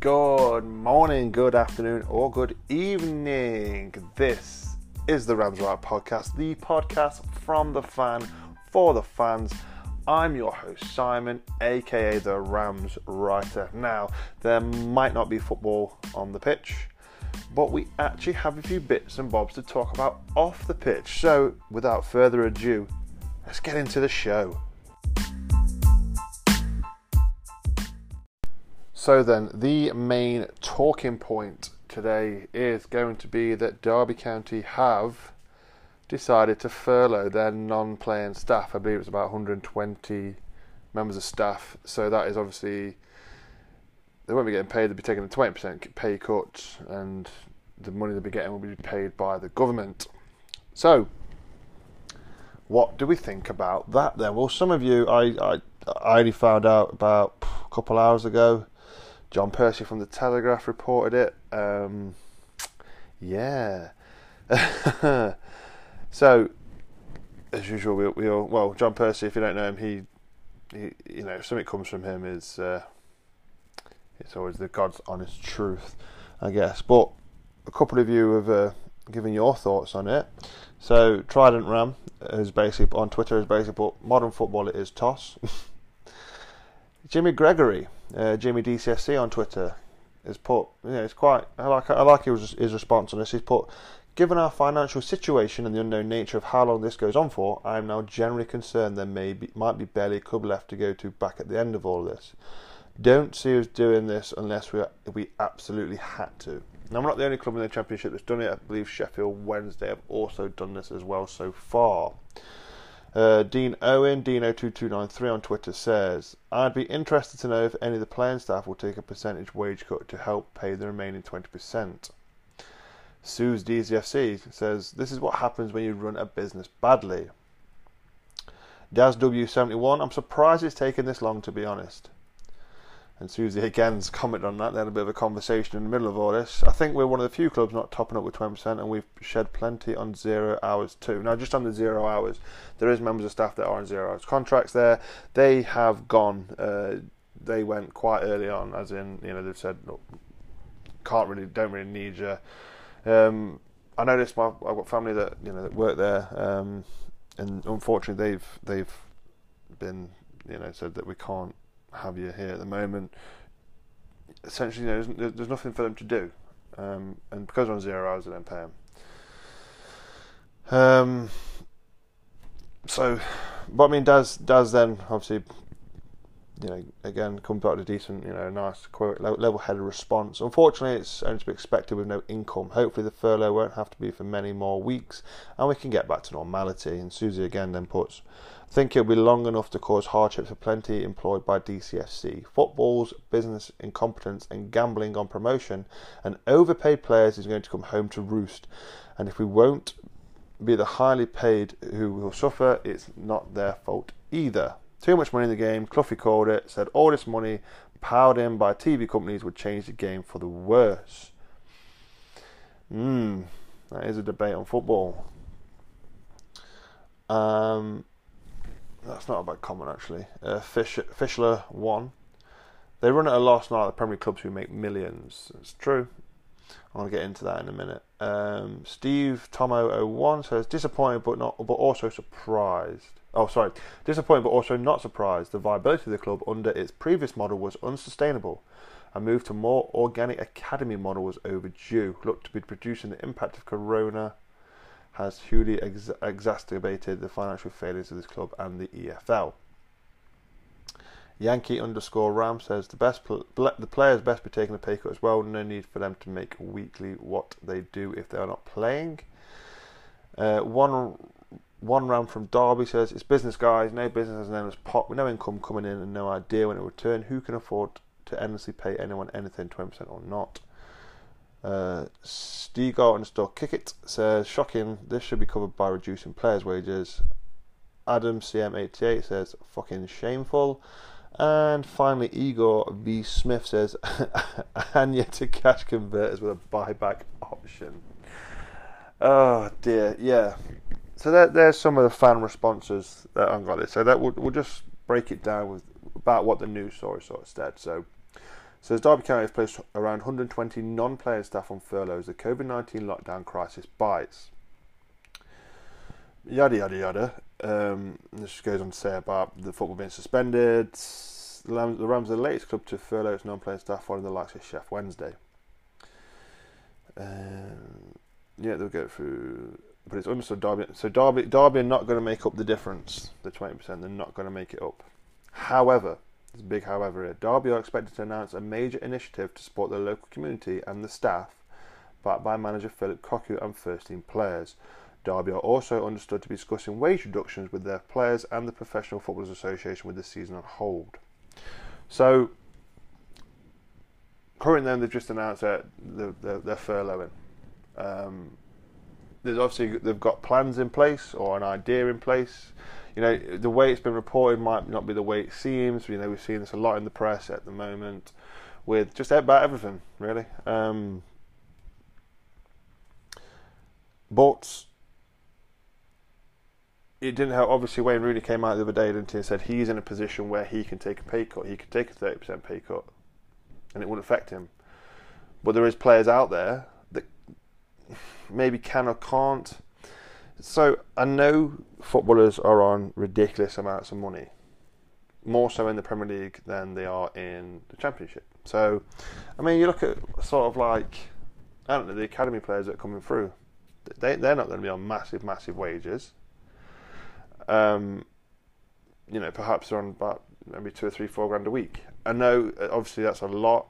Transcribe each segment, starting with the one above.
Good morning, good afternoon, or good evening. This is the Rams Right podcast, the podcast from the fan for the fans. I'm your host, Simon, aka the Rams Writer. Now, there might not be football on the pitch, but we actually have a few bits and bobs to talk about off the pitch. So, without further ado, let's get into the show. So then, the main talking point today is going to be that Derby County have decided to furlough their non-playing staff. I believe it's about 120 members of staff. So that is obviously they won't be getting paid. They'll be taking a 20% pay cut, and the money they'll be getting will be paid by the government. So, what do we think about that then? Well, some of you, I I, I only found out about a couple hours ago. John Percy from the Telegraph reported it. Um, yeah. so, as usual, we, we all, well, John Percy, if you don't know him, he, he you know, if something comes from him, is uh, it's always the God's honest truth, I guess. But a couple of you have uh, given your thoughts on it. So, Trident Ram is basically on Twitter is basically put modern football it is toss. Jimmy Gregory, uh, Jimmy DCSC on Twitter, has put, you know, it's quite, I like, I like his, his response on this. He's put, given our financial situation and the unknown nature of how long this goes on for, I am now generally concerned there may be, might be barely a club left to go to back at the end of all this. Don't see us doing this unless we we absolutely had to. Now, we're not the only club in the Championship that's done it. I believe Sheffield Wednesday have also done this as well so far. Uh, Dean Owen, Dino2293 on Twitter says, I'd be interested to know if any of the playing staff will take a percentage wage cut to help pay the remaining 20%. Sue's DZFC says, This is what happens when you run a business badly. DazW71, I'm surprised it's taken this long to be honest. And Susie again's commented on that. They had a bit of a conversation in the middle of all this. I think we're one of the few clubs not topping up with 20%, and we've shed plenty on zero hours too. Now, just on the zero hours, there is members of staff that are on zero hours contracts there. They have gone. Uh, they went quite early on, as in, you know, they've said, look, can't really, don't really need you. Um, I noticed my, I've got family that you know that work there, um, and unfortunately they've they've been you know said that we can't have you here at the moment. Essentially, you know, there's, there's nothing for them to do, um, and because on zero hours, they don't pay them. Um, so, but I mean, does does then obviously, you know, again come back to a decent, you know, nice level-headed response. Unfortunately, it's only to be expected with no income. Hopefully, the furlough won't have to be for many more weeks, and we can get back to normality. And Susie again then puts think it'll be long enough to cause hardships for plenty employed by DCFC. Football's business incompetence and gambling on promotion and overpaid players is going to come home to roost. And if we won't be the highly paid who will suffer, it's not their fault either. Too much money in the game, Cloughie called it, said all this money powered in by TV companies would change the game for the worse. Hmm, that is a debate on football. Um, that's not a bad comment actually. Uh, Fish, Fischler won. They run at a loss now. The Premier clubs who make millions. It's true. I'm gonna get into that in a minute. Um, Steve Tomo01 says disappointed but not, but also surprised. Oh, sorry, disappointed but also not surprised. The viability of the club under its previous model was unsustainable. A move to more organic academy model was overdue. Looked to be producing the impact of Corona has hugely ex- exacerbated the financial failures of this club and the EFL. Yankee underscore Ram says the best pl- the players best be taking a pay cut as well. No need for them to make weekly what they do if they are not playing. Uh, one one round from Derby says it's business guys. No business as pop with no income coming in and no idea when it will return. Who can afford to endlessly pay anyone anything, twenty percent or not? Uh, Stigo underscore kick it says shocking. This should be covered by reducing players' wages. Adam CM88 says fucking shameful. And finally, Igor V. Smith says, and yet to cash converters with a buyback option. Oh dear, yeah. So there, there's some of the fan responses that I've got this. So that we'll, we'll just break it down with about what the news story sort of said. So says Derby County has placed around 120 non-player staff on furloughs. The COVID-19 lockdown crisis bites. Yada yada yada. Um, this goes on to say about the football being suspended. The Rams, the are the latest club to furlough its non-player staff following the likes of Sheff Wednesday. Um, yeah, they'll go through, but it's understood Derby. So Derby, Derby are not going to make up the difference. The twenty percent, they're not going to make it up. However, a big however here. Derby are expected to announce a major initiative to support the local community and the staff, backed by manager Philip Cocu and first team players. Derby are also understood to be discussing wage reductions with their players and the Professional Footballers Association with the season on hold. So, currently, then they've just announced that they're furloughing. Um, there's obviously they've got plans in place or an idea in place. You know, the way it's been reported might not be the way it seems. You know, we've seen this a lot in the press at the moment with just about everything, really. Um, but it didn't help. Obviously, Wayne Rooney came out the other day and said he's in a position where he can take a pay cut. He could take a thirty percent pay cut, and it wouldn't affect him. But there is players out there that maybe can or can't. So I know footballers are on ridiculous amounts of money, more so in the Premier League than they are in the Championship. So, I mean, you look at sort of like I don't know the academy players that are coming through. They they're not going to be on massive massive wages. Um, you know, perhaps they're on about maybe two or three, four grand a week. I know, uh, obviously, that's a lot.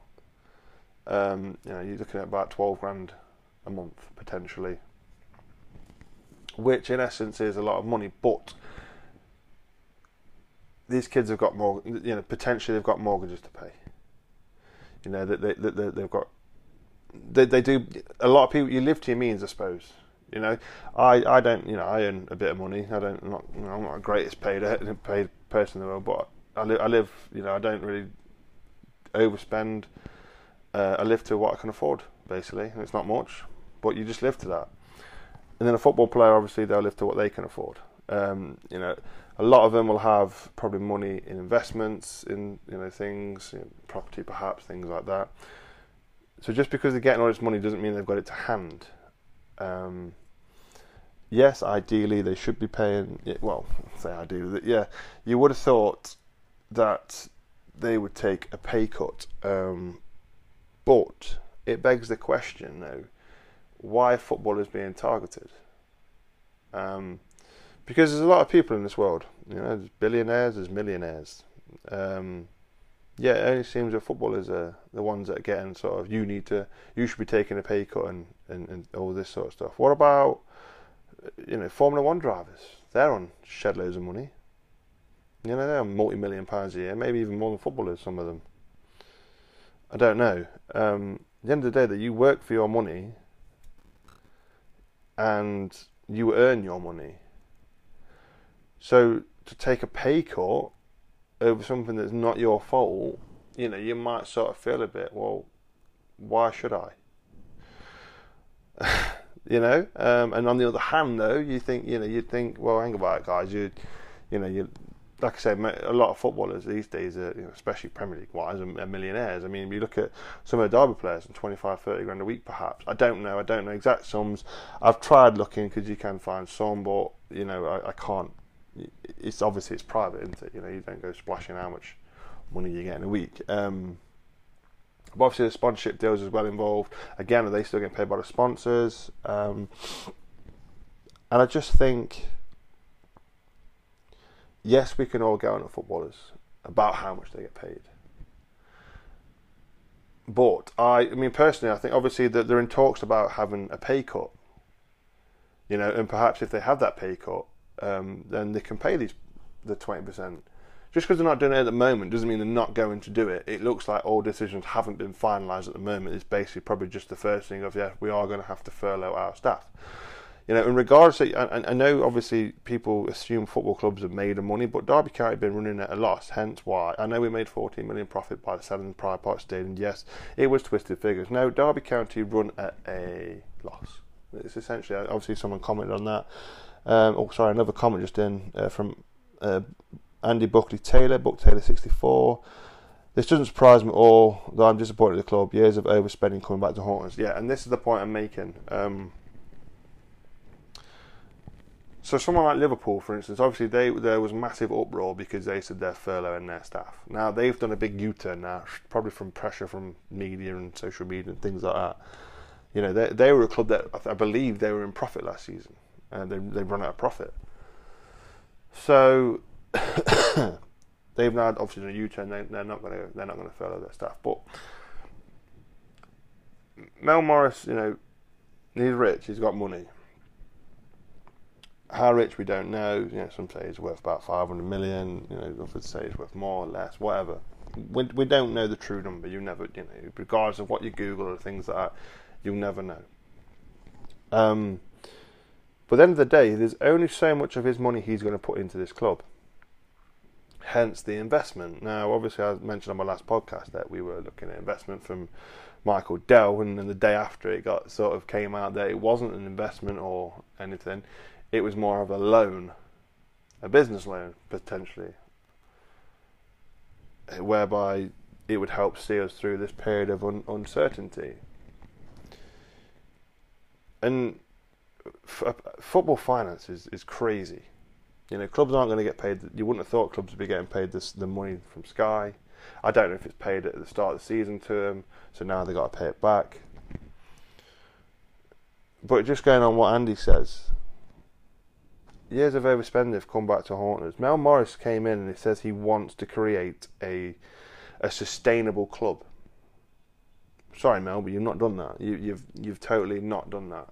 Um, you know, you're looking at about twelve grand a month potentially, which in essence is a lot of money. But these kids have got more. You know, potentially they've got mortgages to pay. You know that they, they, they, they've got. They, they do a lot of people. You live to your means, I suppose. You know, I, I don't, you know, I earn a bit of money. I don't, I'm not, you know, I'm not the greatest paid paid person in the world, but I, li- I live, you know, I don't really overspend. Uh, I live to what I can afford, basically, it's not much, but you just live to that. And then a football player, obviously, they'll live to what they can afford. Um, you know, a lot of them will have probably money in investments, in you know things, you know, property perhaps, things like that. So just because they're getting all this money doesn't mean they've got it to hand. Um, yes, ideally they should be paying. Well, say ideally, yeah, you would have thought that they would take a pay cut, um, but it begs the question though: why football is being targeted? Um, because there's a lot of people in this world. You know, there's billionaires, there's millionaires. Um, yeah, it only seems that footballers are the ones that are getting sort of you need to you should be taking a pay cut and, and, and all this sort of stuff. What about you know Formula One drivers? They're on shed loads of money. You know they're on multi million pounds a year, maybe even more than footballers. Some of them. I don't know. Um, at the end of the day, that you work for your money and you earn your money. So to take a pay cut over something that's not your fault, you know, you might sort of feel a bit, well, why should I? you know, um, and on the other hand, though, you think, you know, you'd think, well, hang about guys, you, you know, you, like I said, a lot of footballers these days, are, you know, especially Premier League wise, are millionaires. I mean, you look at some of the Derby players and 25, 30 grand a week, perhaps. I don't know. I don't know exact sums. I've tried looking because you can find some, but you know, I, I can't it's obviously it's private, isn't it? You know, you don't go splashing how much money you get in a week. Um, but obviously, the sponsorship deals as well involved. Again, are they still getting paid by the sponsors? Um, and I just think, yes, we can all go on at footballers about how much they get paid. But I, I mean, personally, I think obviously that they're in talks about having a pay cut. You know, and perhaps if they have that pay cut, um, then they can pay these the twenty percent. Just because they're not doing it at the moment doesn't mean they're not going to do it. It looks like all decisions haven't been finalised at the moment. It's basically probably just the first thing of yeah, we are going to have to furlough our staff. You know, in regards to, I, I know obviously people assume football clubs have made money, but Derby County have been running at a loss. Hence why I know we made 14 million profit by the selling Pride Park Stadium. Yes, it was twisted figures. No, Derby County run at a loss. It's essentially obviously someone commented on that. Um, oh, sorry, another comment just in uh, from uh, Andy Buckley Taylor, Book Taylor 64. This doesn't surprise me at all, though I'm disappointed in the club. Years of overspending coming back to haunt us. Yeah, and this is the point I'm making. Um, so someone like Liverpool, for instance, obviously they there was massive uproar because they said they're furloughing their staff. Now they've done a big U-turn now, probably from pressure from media and social media and things like that. You know, they they were a club that I believe they were in profit last season, and they they run out of profit. So they've now obviously done a U-turn. They, they're not going to they're not going to furlough their staff. But Mel Morris, you know, he's rich. He's got money how rich we don't know. You know, some say he's worth about 500 million. You know, others say he's worth more or less, whatever. We, we don't know the true number. You never, you know, regardless of what you Google or things like that, you'll never know. Um, but at the end of the day, there's only so much of his money he's going to put into this club. Hence the investment. Now, obviously, I mentioned on my last podcast that we were looking at investment from Michael Dell, and then the day after it got sort of came out that it wasn't an investment or anything it was more of a loan, a business loan potentially, whereby it would help see us through this period of un- uncertainty. And f- uh, football finance is, is crazy. You know, clubs aren't going to get paid. You wouldn't have thought clubs would be getting paid this, the money from Sky. I don't know if it's paid at the start of the season to them, so now they've got to pay it back. But just going on what Andy says, years of overspending have come back to haunt us. Mel Morris came in and he says he wants to create a a sustainable club. Sorry, Mel, but you've not done that. You, you've you've totally not done that.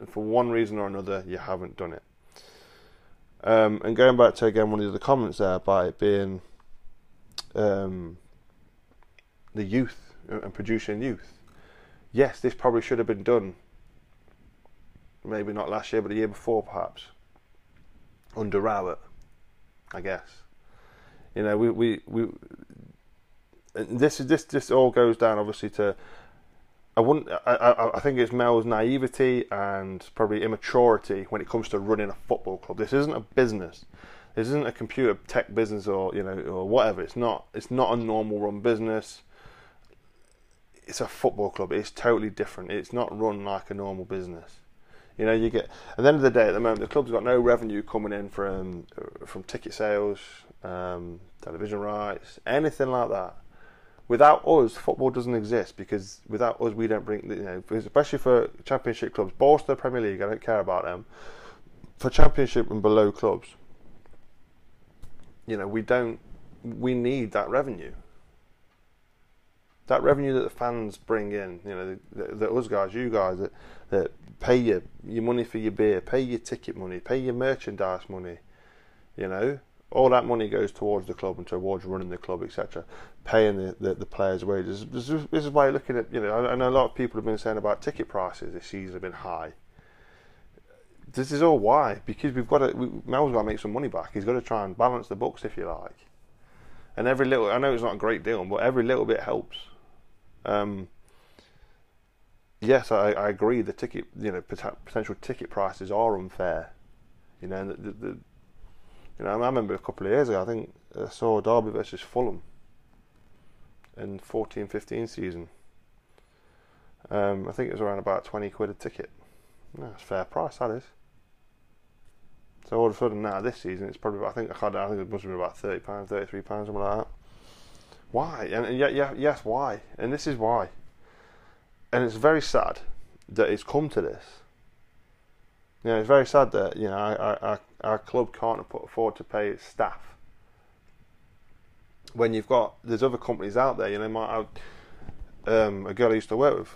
And for one reason or another, you haven't done it. Um, and going back to again one of the comments there about it being um, the youth and producing youth. Yes, this probably should have been done. Maybe not last year, but the year before, perhaps under Rowett, I guess. You know, we we we. This is this this all goes down obviously to. I wouldn't. I, I, I think it's Mel's naivety and probably immaturity when it comes to running a football club. This isn't a business. This isn't a computer tech business or you know or whatever. It's not. It's not a normal run business. It's a football club. It's totally different. It's not run like a normal business. You know, you get at the end of the day, at the moment, the club's got no revenue coming in from from ticket sales, um, television rights, anything like that. Without us, football doesn't exist because without us, we don't bring. You know, especially for Championship clubs, the Premier League. I don't care about them. For Championship and below clubs, you know, we don't. We need that revenue. That revenue that the fans bring in, you know, the, the, the us guys, you guys, that that pay your your money for your beer, pay your ticket money, pay your merchandise money. You know, all that money goes towards the club and towards running the club, etc. Paying the, the, the, players' wages. This is, this is why you're looking at, you know, I, I, know a lot of people have been saying about ticket prices this season have been high. This is all why because we've got to. We, Mel's got to make some money back. He's got to try and balance the books, if you like. And every little, I know it's not a great deal, but every little bit helps. Um, yes, I, I agree. The ticket, you know, potential ticket prices are unfair. You know, the, the, the, you know, I remember a couple of years ago. I think I saw Derby versus Fulham in 14-15 season. Um, I think it was around about twenty quid a ticket. That's fair price. That is. So all of a sudden now this season it's probably I think I, can't I think it must have been about thirty pounds, thirty three pounds, something like that. Why? And, and yeah, yeah, yes, why? And this is why and it's very sad that it's come to this. You know, it's very sad that you know our, our, our club can't afford to pay its staff. When you've got there's other companies out there, you know, have, um, a girl I used to work with.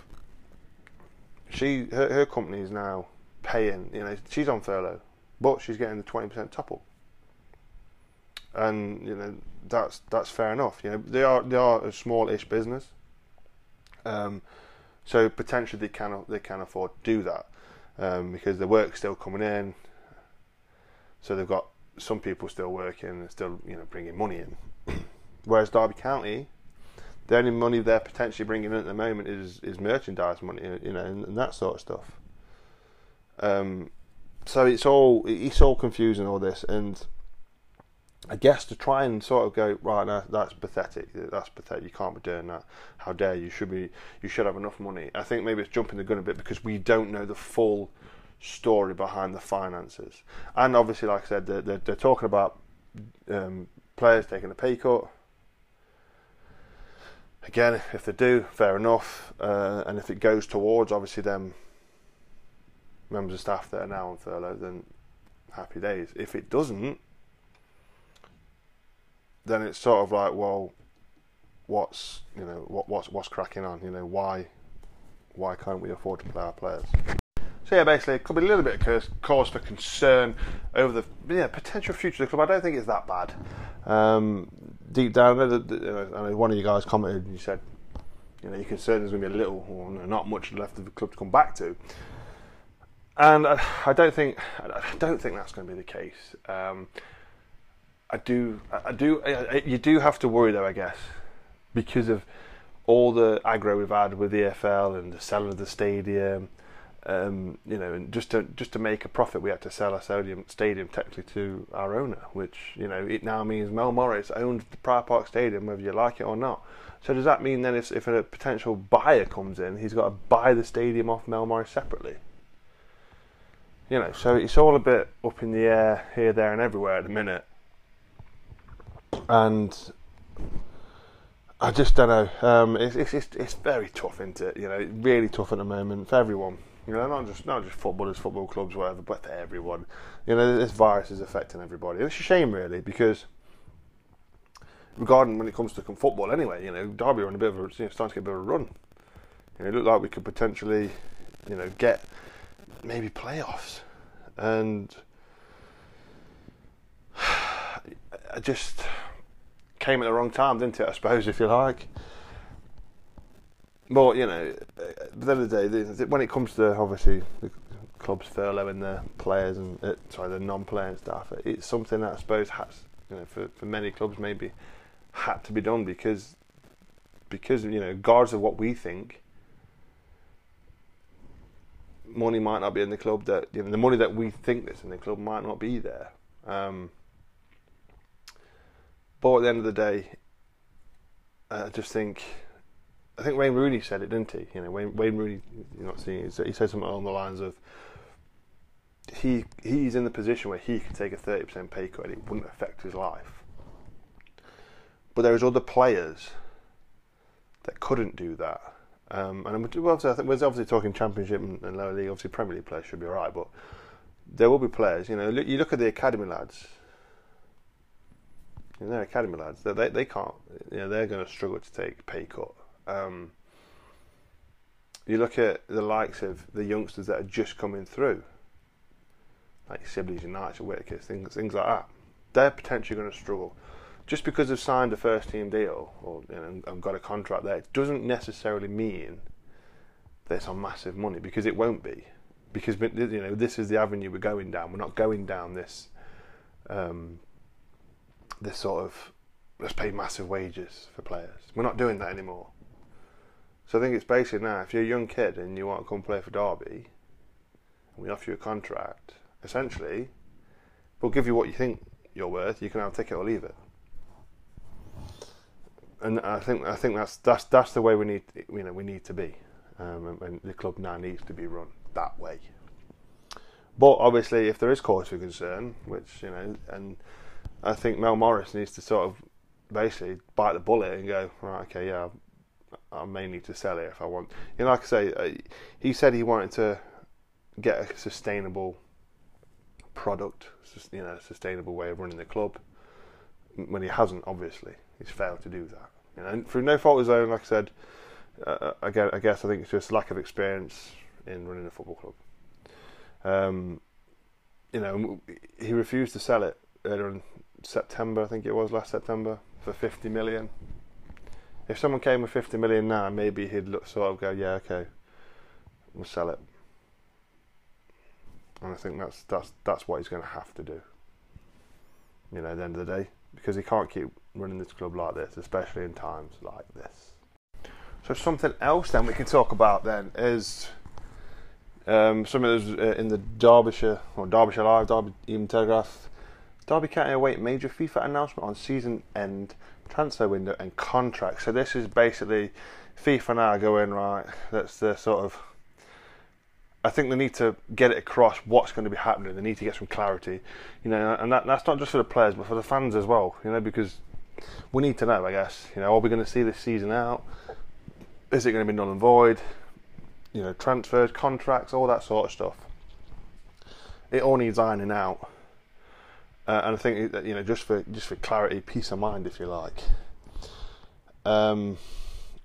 She her, her company is now paying. You know, she's on furlough, but she's getting the twenty percent top up. And you know that's that's fair enough. You know they are they are a small-ish business. Um, so potentially they can they can afford to do that um, because the work's still coming in. So they've got some people still working and still you know bringing money in. Whereas Derby County, the only money they're potentially bringing in at the moment is is merchandise money, you know, and, and that sort of stuff. Um, so it's all it's all confusing all this, and I guess to try and sort of go right now that's pathetic. That's pathetic. You can't be doing that. How dare you? Should be. You should have enough money. I think maybe it's jumping the gun a bit because we don't know the full story behind the finances. And obviously, like I said, they're, they're, they're talking about um, players taking a pay cut. Again, if they do, fair enough. Uh, and if it goes towards obviously them members of staff that are now on furlough, then happy days. If it doesn't, then it's sort of like, well, what's you know what what's what's cracking on? You know why why can't we afford to play our players? So yeah, basically, it could be a little bit of cause for concern over the yeah, potential future of the club. I don't think it's that bad. Um, deep down, I know one of you guys commented and you said, you know, you're concerned there's going to be a little or not much left of the club to come back to. And I, I don't think I don't think that's going to be the case. Um, I do, I do. You do have to worry though, I guess, because of all the aggro we've had with the EFL and the selling of the stadium. Um, you know, and just to just to make a profit, we had to sell our stadium, stadium technically to our owner, which you know it now means Mel Morris owns the Pride Park Stadium, whether you like it or not. So does that mean then if if a potential buyer comes in, he's got to buy the stadium off Mel Morris separately? You know, so it's all a bit up in the air here, there, and everywhere at the minute and I just don't know. Um, it's, it's, it's it's very tough, isn't it? You know, really tough at the moment for everyone. You know, not just not just footballers, football clubs, whatever, but for everyone. You know, this virus is affecting everybody. It's a shame, really, because regarding when it comes to football, anyway, you know, Derby are on a bit of a you know, starting to get a bit of a run. You know, it looked like we could potentially, you know, get maybe playoffs, and I just came at the wrong time, didn't it? I suppose, if you like. But you know, at the end of the day, when it comes to obviously the clubs furloughing their players and uh, sorry, the non-playing staff, it's something that I suppose has, you know, for, for many clubs maybe had to be done because because you know, regardless of what we think, money might not be in the club. That you know, the money that we think that's in the club might not be there. Um, but at the end of the day, I just think I think Wayne Rooney said it, didn't he? You know, Wayne, Wayne Rooney, you're not seeing it, he said something along the lines of he he's in the position where he can take a 30% pay cut and it wouldn't affect his life. But there's other players that couldn't do that. Um, and obviously, I think we're obviously talking Championship and, lower league. Obviously, Premier League players should be alright, but there will be players. You know, you look at the academy lads they're academy lads. They, they, they can't. You know, they're going to struggle to take pay cut. Um, you look at the likes of the youngsters that are just coming through, like Sibley's United, Whittaker, things things like that. They're potentially going to struggle. Just because they've signed a first team deal or you know, and got a contract there, doesn't necessarily mean it's on massive money because it won't be. Because you know this is the avenue we're going down. We're not going down this um, this sort of let's pay massive wages for players. We're not doing that anymore. So I think it's basically now if you're a young kid and you want to come play for Derby, and we offer you a contract, essentially, we'll give you what you think you're worth. You can have a ticket or leave it. And I think I think that's that's that's the way we need you know we need to be, um, and the club now needs to be run that way. But obviously, if there is cause for concern, which you know, and I think Mel Morris needs to sort of basically bite the bullet and go, right, okay, yeah, I may need to sell it if I want. You know, like I say, uh, he said he wanted to get a sustainable product, you know, sustainable way of running the club. When he hasn't, obviously, he's failed to do that. You know, and through no fault of his own, like I said, uh, again, I guess I think it's just lack of experience in running a football club. Um, you know, he refused to sell it earlier September, I think it was last September, for 50 million. If someone came with 50 million now, maybe he'd look, sort of go, yeah, okay, we'll sell it. And I think that's that's that's what he's going to have to do. You know, at the end of the day, because he can't keep running this club like this, especially in times like this. So something else then we can talk about then is um, something was uh, in the Derbyshire or Derbyshire Live, Derby Evening Telegraph Derby County await major FIFA announcement on season end transfer window and contract. So this is basically FIFA now going right. That's the sort of. I think they need to get it across what's going to be happening. They need to get some clarity, you know, and that, that's not just for the players but for the fans as well, you know, because we need to know. I guess you know, are we going to see this season out? Is it going to be null and void? You know, transfers, contracts, all that sort of stuff. It all needs ironing out uh, and I think that you know just for just for clarity, peace of mind, if you like. Um,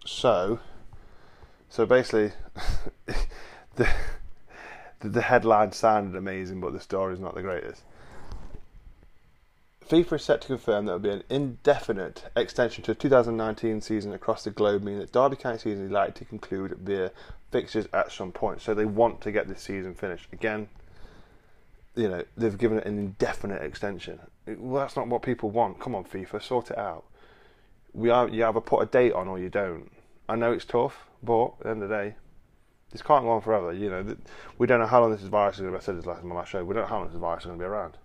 so, so basically, the the headline sounded amazing, but the story is not the greatest. FIFA is set to confirm there will be an indefinite extension to the 2019 season across the globe, meaning that Derby County season is likely to conclude via fixtures at some point. So they want to get this season finished. Again, you know, they've given it an indefinite extension. Well, that's not what people want. Come on, FIFA, sort it out. We are, you either put a date on or you don't. I know it's tough, but at the end of the day, this can't go on forever. You know, we don't know how long this virus is going to be. I said this last in my last show. We don't know how long this virus is going to be around.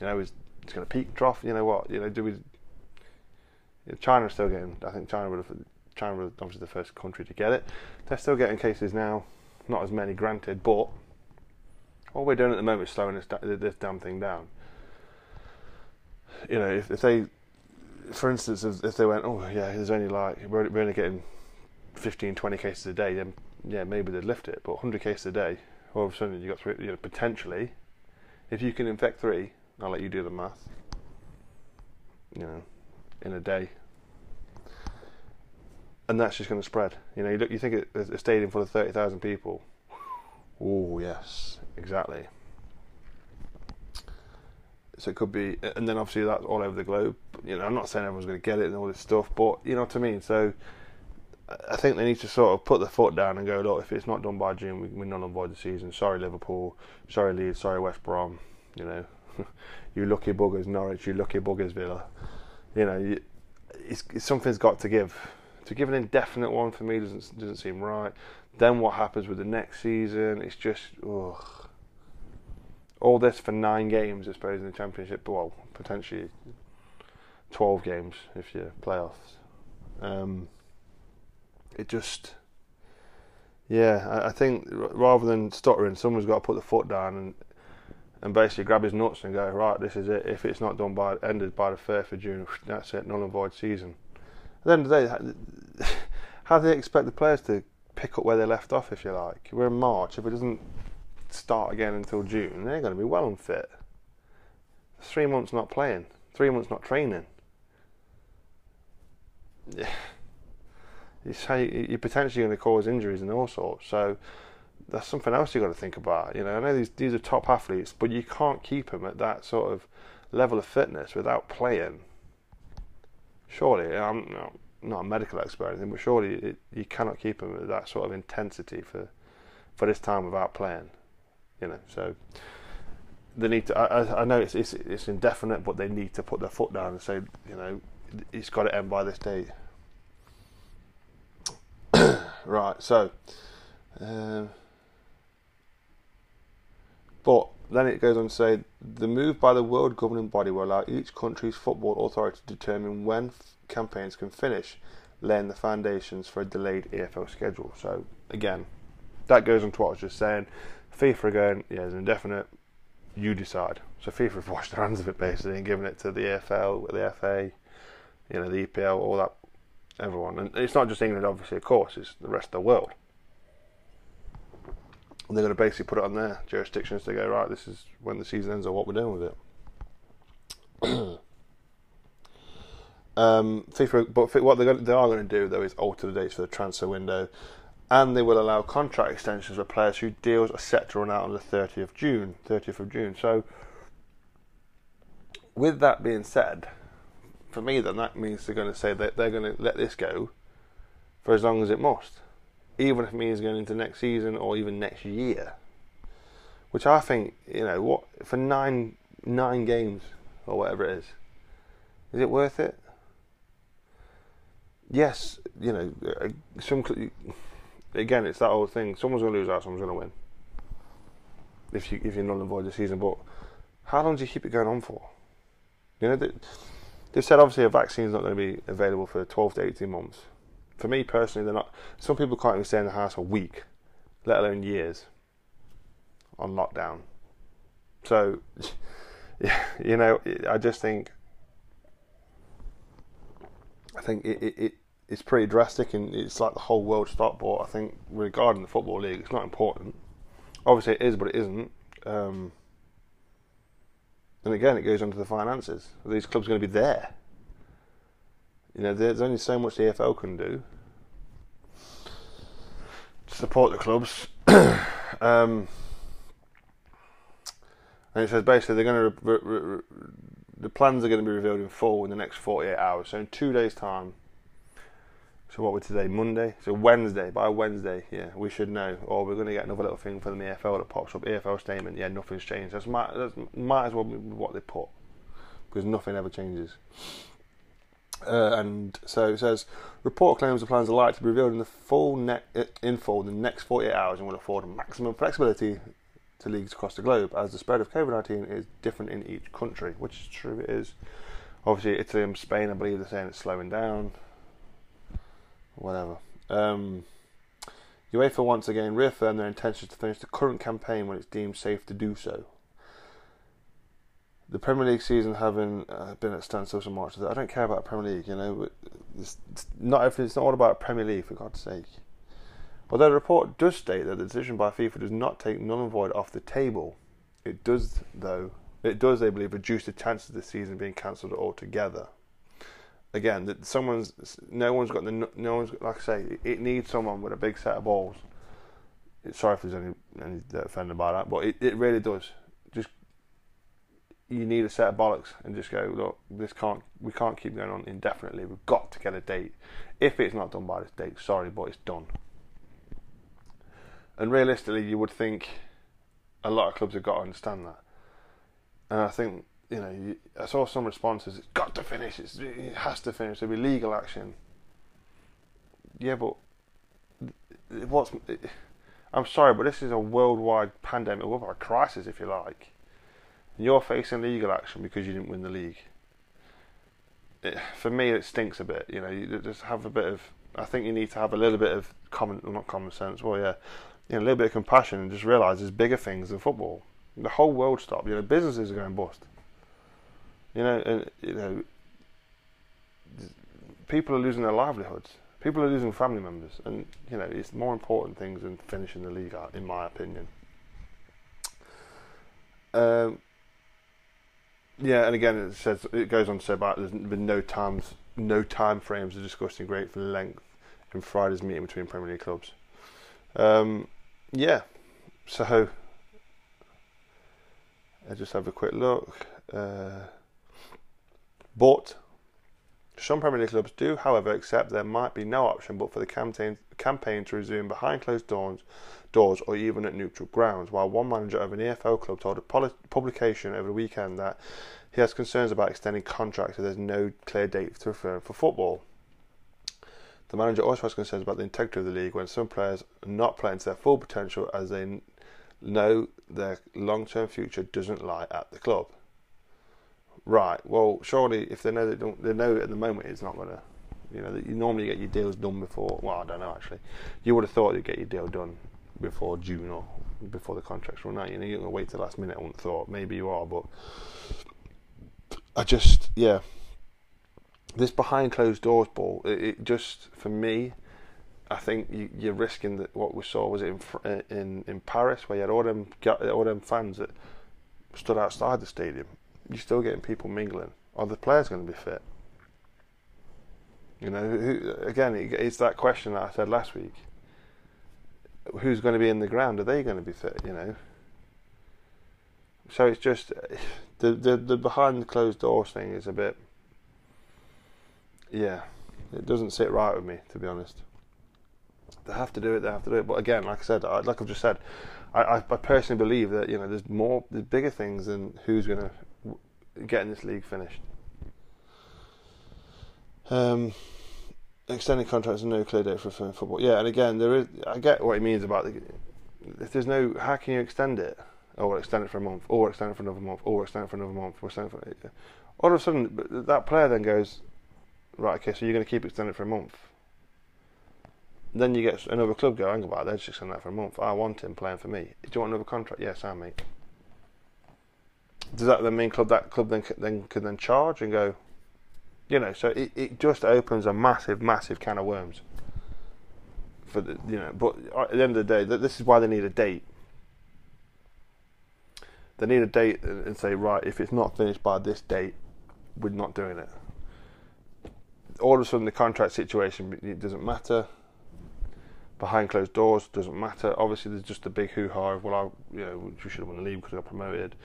You know, it's, it's going to peak, trough. You know what? You know, do we? China's still getting. I think China would have. China was obviously the first country to get it. They're still getting cases now. Not as many, granted, but all we're doing at the moment is slowing this, this damn thing down. You know, if, if they, for instance, if, if, they went, oh yeah, there's only like we're, we're only getting 15, 20 cases a day, then yeah, maybe they'd lift it. But 100 cases a day, all of a sudden you got three, you know, potentially, if you can infect three, I'll let you do the math. You know, in a day, and that's just going to spread. You know, you look, you think it's a stadium full of 30,000 people. Oh yes, exactly. So it could be, and then obviously that's all over the globe. You know, I'm not saying everyone's going to get it and all this stuff, but you know what I mean. So I think they need to sort of put their foot down and go, look, if it's not done by June, we, we're not on board the season. Sorry, Liverpool. Sorry, Leeds. Sorry, West Brom. You know, you lucky buggers, Norwich. You lucky buggers, Villa. You know, you, it's, it's, something's got to give. To give an indefinite one for me doesn't doesn't seem right. Then what happens with the next season? It's just ugh. all this for nine games, I suppose, in the championship. Well, potentially twelve games if you playoffs. Um, it just, yeah, I, I, think rather than stuttering, someone's got to put the foot down and and basically grab his nuts and go right. This is it. If it's not done by ended by the first of June, that's it. Null and void season. At the end of the day, how do they expect the players to pick up where they left off, if you like. We're in March. If it doesn't start again until June, they're going to be well unfit. Three months not playing, three months not training. Yeah. You say you're potentially going to cause injuries and all sorts. So that's something else you've got to think about. You know, I know these these are top athletes, but you can't keep them at that sort of level of fitness without playing. Surely, I'm not a medical expert or anything, but surely it, you cannot keep them at that sort of intensity for for this time without playing. You know, so they need to. I, I know it's, it's, it's indefinite, but they need to put their foot down and say, you know, it's got to end by this date. right. So, um, but then it goes on to say the move by the world governing body will allow each country's football authority to determine when campaigns can finish, laying the foundations for a delayed EFL schedule. So again, that goes on to what I was just saying. FIFA again, yeah, it's indefinite. You decide. So FIFA have washed their hands of it basically and given it to the EFL, the FA, you know, the EPL, all that, everyone. And it's not just England, obviously, of course. It's the rest of the world. And they're going to basically put it on their jurisdictions to go right. This is when the season ends, or what we're doing with it. Um, FIFA, but what going, they are going to do though is alter the dates for the transfer window, and they will allow contract extensions for players whose deals are set to run out on the 30th of June. 30th of June. So, with that being said, for me, then that means they're going to say that they're going to let this go for as long as it must, even if it means going into next season or even next year. Which I think, you know, what for nine nine games or whatever it is, is it worth it? Yes, you know, uh, some again, it's that old thing. Someone's going to lose out, someone's going to win. If you if you're not avoid the season, but how long do you keep it going on for? You know, they, they've said obviously a vaccine is not going to be available for 12 to 18 months. For me personally, they're not. Some people can't even stay in the house a week, let alone years, on lockdown. So, you know, I just think, I think it, it, it it's pretty drastic and it's like the whole world stopped. But I think regarding the football league, it's not important. Obviously, it is, but it isn't. Um, and again, it goes on to the finances. Are these clubs going to be there? You know, there's only so much the EFL can do to support the clubs. um, and it says basically they're going to re- re- re- the plans are going to be revealed in full in the next 48 hours. So in two days' time. So what we're today, Monday. So Wednesday, by Wednesday, yeah, we should know. Or we're going to get another little thing from the EFL that pops up. EFL statement, yeah, nothing's changed. That's might, that's, might as well be what they put because nothing ever changes. Uh, and so it says, report claims the plans are likely to be revealed in the full ne- in full in the next 48 hours and will afford maximum flexibility to leagues across the globe as the spread of COVID 19 is different in each country, which is true, it is. Obviously, Italy and Spain, I believe they're saying it's slowing down. Whatever. Um, UEFA once again reaffirmed their intention to finish the current campaign when it's deemed safe to do so the Premier League season having uh, been at standstill so much, I don't care about Premier League. You know, it's, not it's not all about Premier League for God's sake. Although the report does state that the decision by FIFA does not take null and void off the table, it does though it does they believe reduce the chances of the season being cancelled altogether. Again, that someone's no one's got the no one's like I say it needs someone with a big set of balls. Sorry if there's any any offended by that, but it, it really does Just, you need a set of bollocks and just go, look, this can't, we can't keep going on indefinitely. We've got to get a date. If it's not done by this date, sorry, but it's done. And realistically, you would think a lot of clubs have got to understand that. And I think, you know, you, I saw some responses, it's got to finish, it's, it has to finish, there'll be legal action. Yeah, but what's, I'm sorry, but this is a worldwide pandemic, worldwide a crisis, if you like you're facing legal action because you didn't win the league. It, for me, it stinks a bit. You know, you just have a bit of. I think you need to have a little bit of common, well, not common sense. Well, yeah, you know, a little bit of compassion and just realise there's bigger things than football. The whole world stopped. You know, businesses are going bust. You know, and you know, people are losing their livelihoods. People are losing family members, and you know, it's more important things than finishing the league out, in my opinion. Um, yeah, and again, it says it goes on to say about there's been no times, no time frames are discussed in great length in Friday's meeting between Premier League clubs. Um, yeah, so I just have a quick look. Uh, but some Premier League clubs do, however, accept there might be no option but for the campaign, campaign to resume behind closed doors, doors or even at neutral grounds. While one manager of an EFL club told a publication over the weekend that he has concerns about extending contracts if there's no clear date to return for football. The manager also has concerns about the integrity of the league when some players are not playing to their full potential as they know their long term future doesn't lie at the club. Right. Well, surely if they know that they know at the moment it's not going to, you know, you normally get your deals done before. Well, I don't know actually. You would have thought you'd get your deal done before June or before the contracts run out. You know, you're going to wait till the last minute. I wouldn't thought. Maybe you are, but I just yeah. This behind closed doors ball, it, it just for me, I think you, are risking that. What we saw was in uh, in in Paris, where you had all them all them fans that stood outside the stadium you're still getting people mingling. Are the players going to be fit? You know, who, again, it's that question that I said last week. Who's going to be in the ground? Are they going to be fit? You know. So it's just the the, the behind the closed doors thing is a bit. Yeah, it doesn't sit right with me to be honest. They have to do it. They have to do it. But again, like I said, I, like I've just said, I, I personally believe that you know there's more, there's bigger things than who's going to get in this league finished. Um, extending contracts and no clear date for football. Yeah, and again, there is. I get what he means about the. If there's no, how can you extend it? Oh, extend it for a month. Or extend it for another month. Or extend it for another month. We'll extend it for. All of a sudden, that player then goes, right, okay, so you're going to keep extending for a month. Then you get another club go, hang about, they're just extending that for a month. I want him playing for me. Do you want another contract? Yes, I mate. Does that then mean club that club then then could then charge and go, you know? So it, it just opens a massive, massive can of worms. For the you know, but at the end of the day, this is why they need a date they need a date and say, right, if it's not finished by this date, we're not doing it. All of a sudden, the contract situation it doesn't matter. Behind closed doors doesn't matter. Obviously, there's just a big hoo ha of well, I, you know, we should have won the league because we got promoted,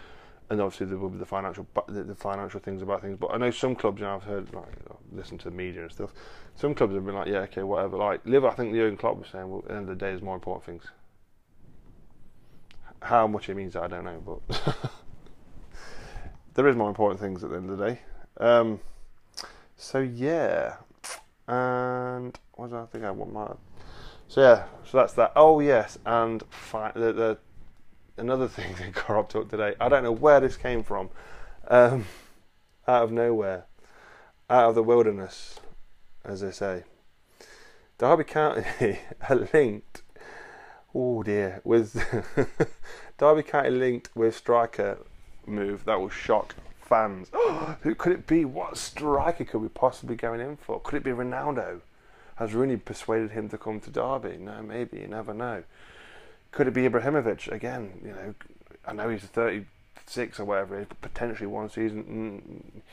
and obviously there will be the financial the, the financial things about things. But I know some clubs, you know, I've heard like listen to the media and stuff. Some clubs have been like, yeah, okay, whatever. Like Liverpool, I think the Jurgen Klopp was saying, well, at the end of the day, there's more important things. How much it means, I don't know, but there is more important things at the end of the day. Um, so yeah, and what do I think I want my? So yeah, so that's that. Oh yes, and fi- the, the another thing that got up to today. I don't know where this came from, um, out of nowhere, out of the wilderness, as they say. Derby County are linked oh dear, with Derby County linked with striker move that will shock fans. Who could it be? What striker could we possibly going in for? Could it be Ronaldo? Has Rooney persuaded him to come to Derby? No, maybe you never know. Could it be Ibrahimovic again? You know, I know he's 36 or whatever, but potentially one season.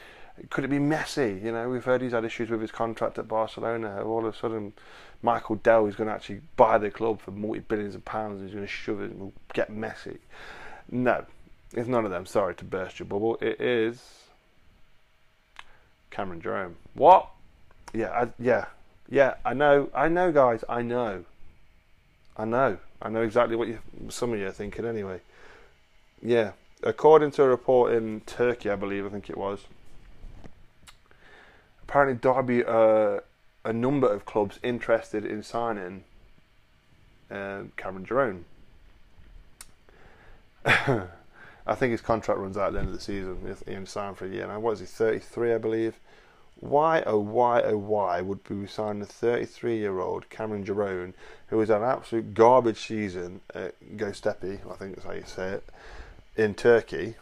Mm, could it be Messi? You know, we've heard he's had issues with his contract at Barcelona. All of a sudden, Michael Dell is going to actually buy the club for multi billions of pounds. And he's going to shove it and get Messi. No, it's none of them. Sorry to burst your bubble. It is Cameron Jerome. What? Yeah, I, yeah, yeah. I know. I know, guys. I know. I know. I know exactly what you, some of you are thinking. Anyway, yeah. According to a report in Turkey, I believe, I think it was apparently Derby uh, a number of clubs interested in signing uh, Cameron Jerome. I think his contract runs out at the end of the season. He only signed for a year now. What is he? Thirty-three, I believe. Why, oh why, oh why would we sign a 33-year-old Cameron Jerome, who had an absolute garbage season at Göztepe, I think that's how you say it, in Turkey,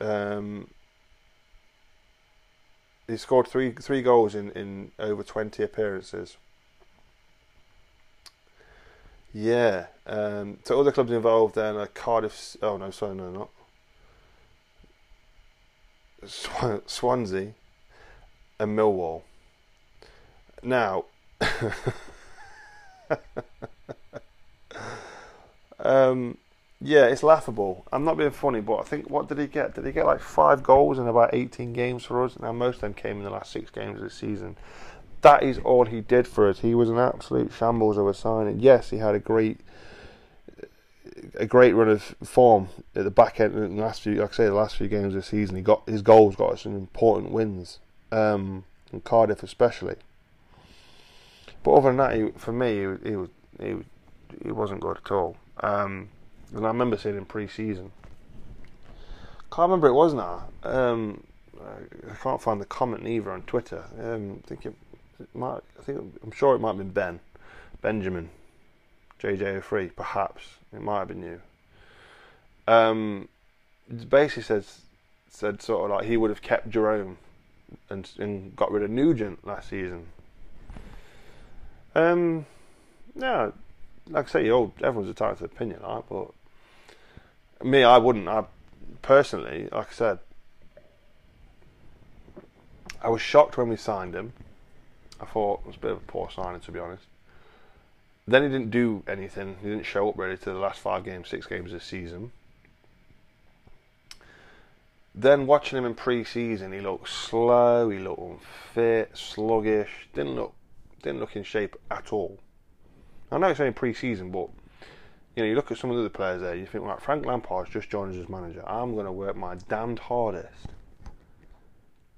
um, he scored three three goals in, in over twenty appearances. Yeah. Um, so the clubs involved then are Cardiff. Oh no, sorry, no, not Sw- Swansea and Millwall. Now. um, yeah, it's laughable. I'm not being funny, but I think what did he get? Did he get like five goals in about 18 games for us? Now most of them came in the last six games of the season. That is all he did for us. He was an absolute shambles of a signing. Yes, he had a great, a great run of form at the back end in the last few. Like I say, the last few games of the season, he got his goals got us some important wins, um, in Cardiff especially. But other than that, he, for me, he, he was he, he wasn't good at all. Um, and I remember seeing him pre-season. Can't remember it was now. Um, I can't find the comment either on Twitter. Um, think might. I think I'm sure it might have been Ben, Benjamin, JJ03. Perhaps it might have been you. Um, basically says said sort of like he would have kept Jerome and and got rid of Nugent last season. Um, yeah, like I say, you everyone's entitled to opinion, right? But me, I wouldn't. I personally, like I said, I was shocked when we signed him. I thought it was a bit of a poor signing, to be honest. Then he didn't do anything. He didn't show up really to the last five games, six games this season. Then watching him in pre-season, he looked slow. He looked unfit, sluggish. Didn't look, didn't look in shape at all. I know it's only pre-season, but you know, you look at some of the other players there, you think, right, Frank Lampard's just joined as manager. I'm going to work my damned hardest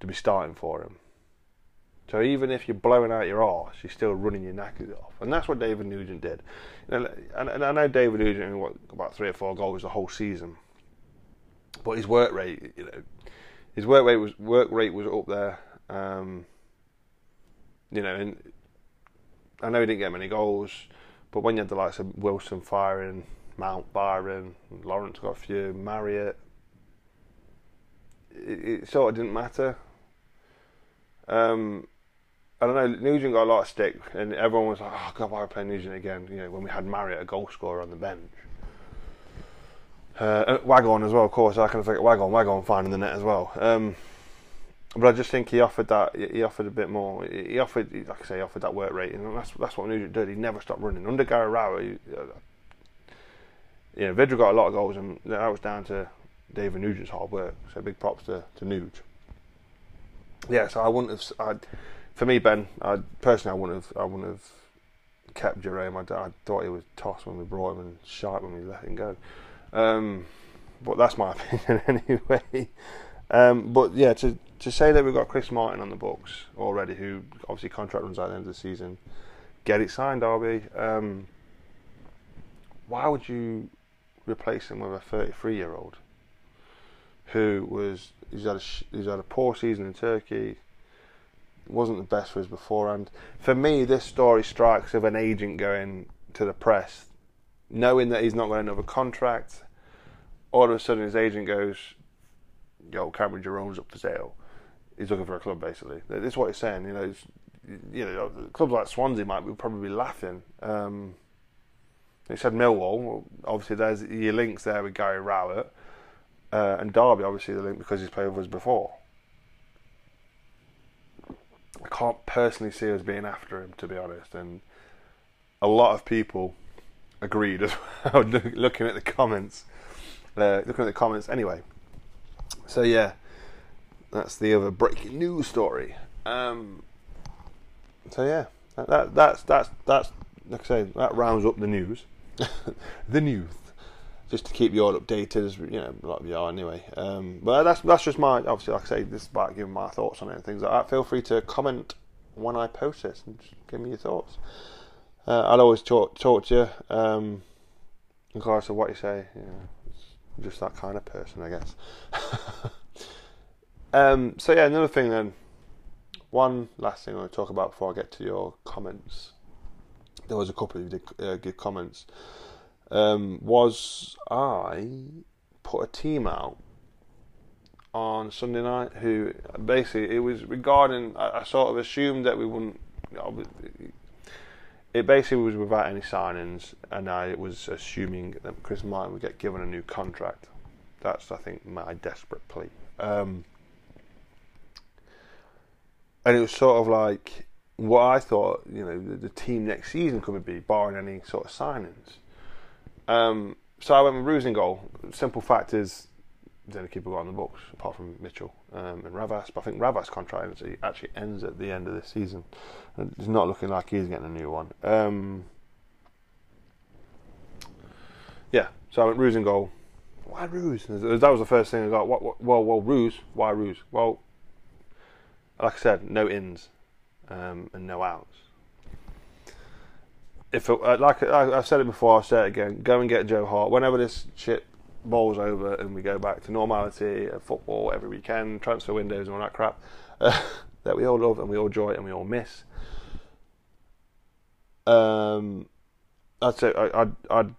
to be starting for him. So even if you're blowing out your arse, you're still running your knackers off, and that's what David Nugent did. And, I know David Nugent what about three or four goals the whole season, but his work rate, you know, his work rate was work rate was up there. Um, you know, and I know he didn't get many goals, but when you had the likes of Wilson firing, Mount Byron, Lawrence got a few, Marriott, it, it sort of didn't matter. Um, I don't know. Nugent got a lot of stick, and everyone was like, "Oh God, why are we playing Nugent again?" You know, when we had Marriott, a goal scorer on the bench. Uh, Waghorn as well, of course. I can think Wagon, Waghorn finding the net as well. Um, but I just think he offered that. He offered a bit more. He offered, like I say, he offered that work rate, and that's that's what Nugent did. He never stopped running. Under Gary Rowett, uh, you know, Vydra got a lot of goals, and that was down to David Nugent's hard work. So big props to to Nuge. Yeah, so I wouldn't have. I'd, for me, Ben, I, personally, I wouldn't have. I wouldn't have kept Jerome. I, I thought he was tossed when we brought him and shot when we let him go. Um, but that's my opinion anyway. Um, but yeah, to to say that we've got Chris Martin on the books already, who obviously contract runs out at the end of the season, get it signed, Derby. Um, why would you replace him with a 33 year old who was he's had a he's had a poor season in Turkey, wasn't the best for his beforehand. For me, this story strikes of an agent going to the press, knowing that he's not got another contract. All of a sudden, his agent goes, "Yo, Cameron Jerome's up for sale." He's looking for a club, basically. This is what he's saying. You know, you know, clubs like Swansea might be probably laughing. Um, he said Millwall. Obviously, there's your links there with Gary Rowett. Uh, and Derby, obviously, the link because he's played with us before. I can't personally see us being after him, to be honest. And a lot of people agreed as well, looking at the comments. Uh, looking at the comments anyway. So, yeah, that's the other breaking news story. Um, so, yeah, that, that, that's, that's, that's, like I say, that rounds up the news. the news just to keep you all updated, as you know, a lot of you are anyway. Um, but that's that's just my obviously, like I say, this is about giving my thoughts on it and things like that. Feel free to comment when I post this and give me your thoughts. Uh, I'll always talk talk to you, um, regardless of what you say. You just that kind of person, I guess. um, so yeah, another thing then. One last thing I want to talk about before I get to your comments. There was a couple of uh, good comments um, was I put a team out on Sunday night who basically it was regarding I, I sort of assumed that we wouldn't you know, it basically was without any signings and I was assuming that Chris Martin would get given a new contract. That's I think my desperate plea. Um, and it was sort of like what I thought you know the, the team next season could be barring any sort of signings um, so I went with goal. Simple fact is, the only keeper got on the books apart from Mitchell um, and Ravas. But I think Ravas' contract actually ends at the end of this season. It's not looking like he's getting a new one. Um, yeah, so I went Roos in goal. Why Roos? That was the first thing I got. What, what, well, well, Roos. Why Roos? Well, like I said, no ins um, and no outs if it, uh, like I've said it before, I'll say it again. Go and get Joe Hart whenever this shit bowls over and we go back to normality of football every weekend, transfer windows and all that crap uh, that we all love and we all enjoy and we all miss. Um, I'd say I, I'd, I'd,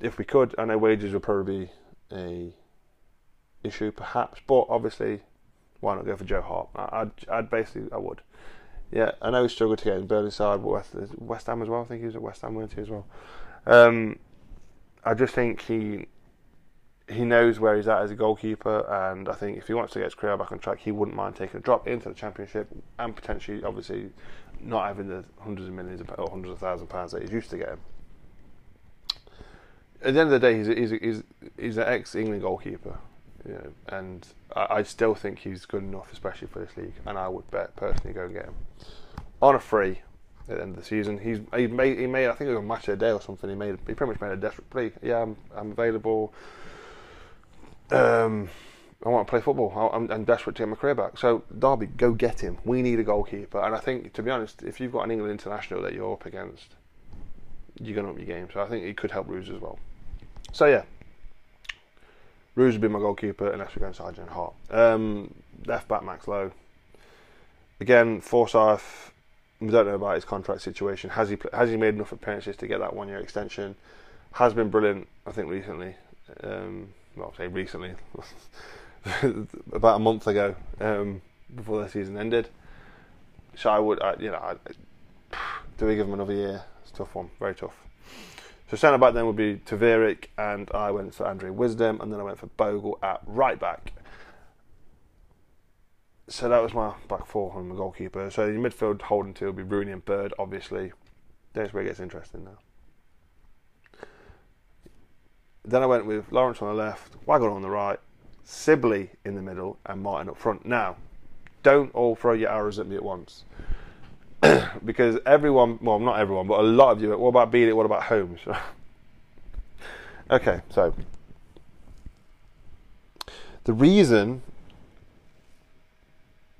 if we could, I know wages would probably be a issue perhaps, but obviously, why not go for Joe Hart? I'd, I'd basically, I would. Yeah, I know he struggled to get in Burnley side, but West, West Ham as well. I think he was at West Ham, weren't he, as well? Um, I just think he he knows where he's at as a goalkeeper, and I think if he wants to get his career back on track, he wouldn't mind taking a drop into the Championship and potentially, obviously, not having the hundreds of millions or hundreds of thousand pounds that he's used to getting. At the end of the day, he's he's he's, he's an ex-England goalkeeper, and I, I still think he's good enough, especially for this league, and I would bet personally go and get him on a free at the end of the season. He's he made he made I think it was a match the day or something. He made he pretty much made a desperate plea. Yeah, I'm I'm available. Um, I want to play football. I'm, I'm desperate to get my career back. So Derby, go get him. We need a goalkeeper. And I think, to be honest, if you've got an England international that you're up against, you're going to up your game. So I think it could help Roos as well. So yeah, Roos would be my goalkeeper unless we're going Sargent Hart. Um, left back Max Lowe. Again, Forsyth. We don't know about his contract situation. Has he has he made enough appearances to get that one year extension? Has been brilliant. I think recently. Um, well, I'll say recently. about a month ago, um, before the season ended. So I would, I, you know, I, do we give him another year? It's a tough one, very tough. So centre back then would be Taveric, and I went for Andre Wisdom, and then I went for Bogle at right back. So that was my back four on the goalkeeper. So in midfield, holding two would be Rooney and Bird, obviously. That's where it gets interesting now. Then I went with Lawrence on the left, Waghorn on the right, Sibley in the middle, and Martin up front. Now, don't all throw your arrows at me at once. because everyone, well, not everyone, but a lot of you, what about Bielik? What about Holmes? okay, so the reason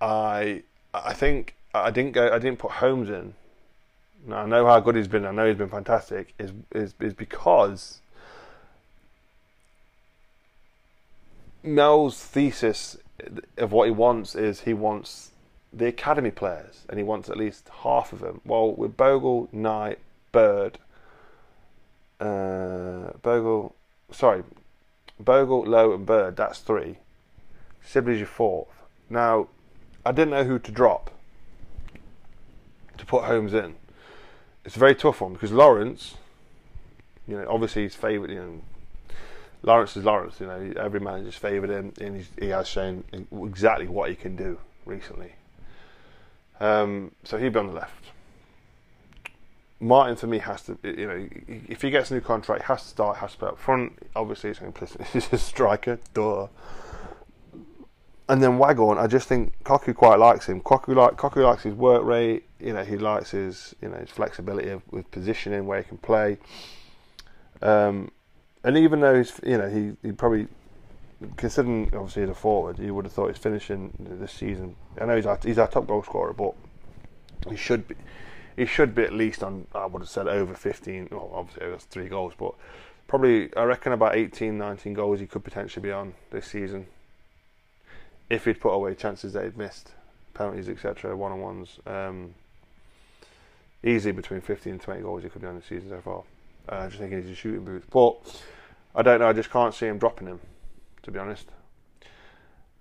I I think I didn't go I didn't put Holmes in. Now, I know how good he's been. I know he's been fantastic. Is is is because Mel's thesis of what he wants is he wants the academy players, and he wants at least half of them. Well, with Bogle, Knight, Bird, uh, Bogle, sorry, Bogle, Lowe, and Bird. That's three. Sibley's your fourth. Now, I didn't know who to drop to put Holmes in. It's a very tough one because Lawrence, you know, obviously he's favourite. You know, Lawrence is Lawrence. You know, every manager's favoured him, and he has shown exactly what he can do recently. Um, so he'd be on the left. Martin for me has to, you know, if he gets a new contract, he has to start, has to play up front. Obviously, it's implicit. He's a striker, duh. And then Waghorn, I just think Cocu quite likes him. Cocu like Cocu likes his work rate. You know, he likes his, you know, his flexibility of, with positioning where he can play. Um, and even though he's, you know, he, he probably considering obviously the forward, you would have thought he's finishing this season. I know he's our, he's our top goal scorer, but he should be he should be at least on. I would have said over 15. Well, obviously that's three goals, but probably I reckon about 18, 19 goals he could potentially be on this season if he'd put away chances that he'd missed, penalties, etc., one on ones. Um, easy between 15 and 20 goals he could be on the season so far. Uh, just thinking he's a shooting booth, but I don't know. I just can't see him dropping him to be honest.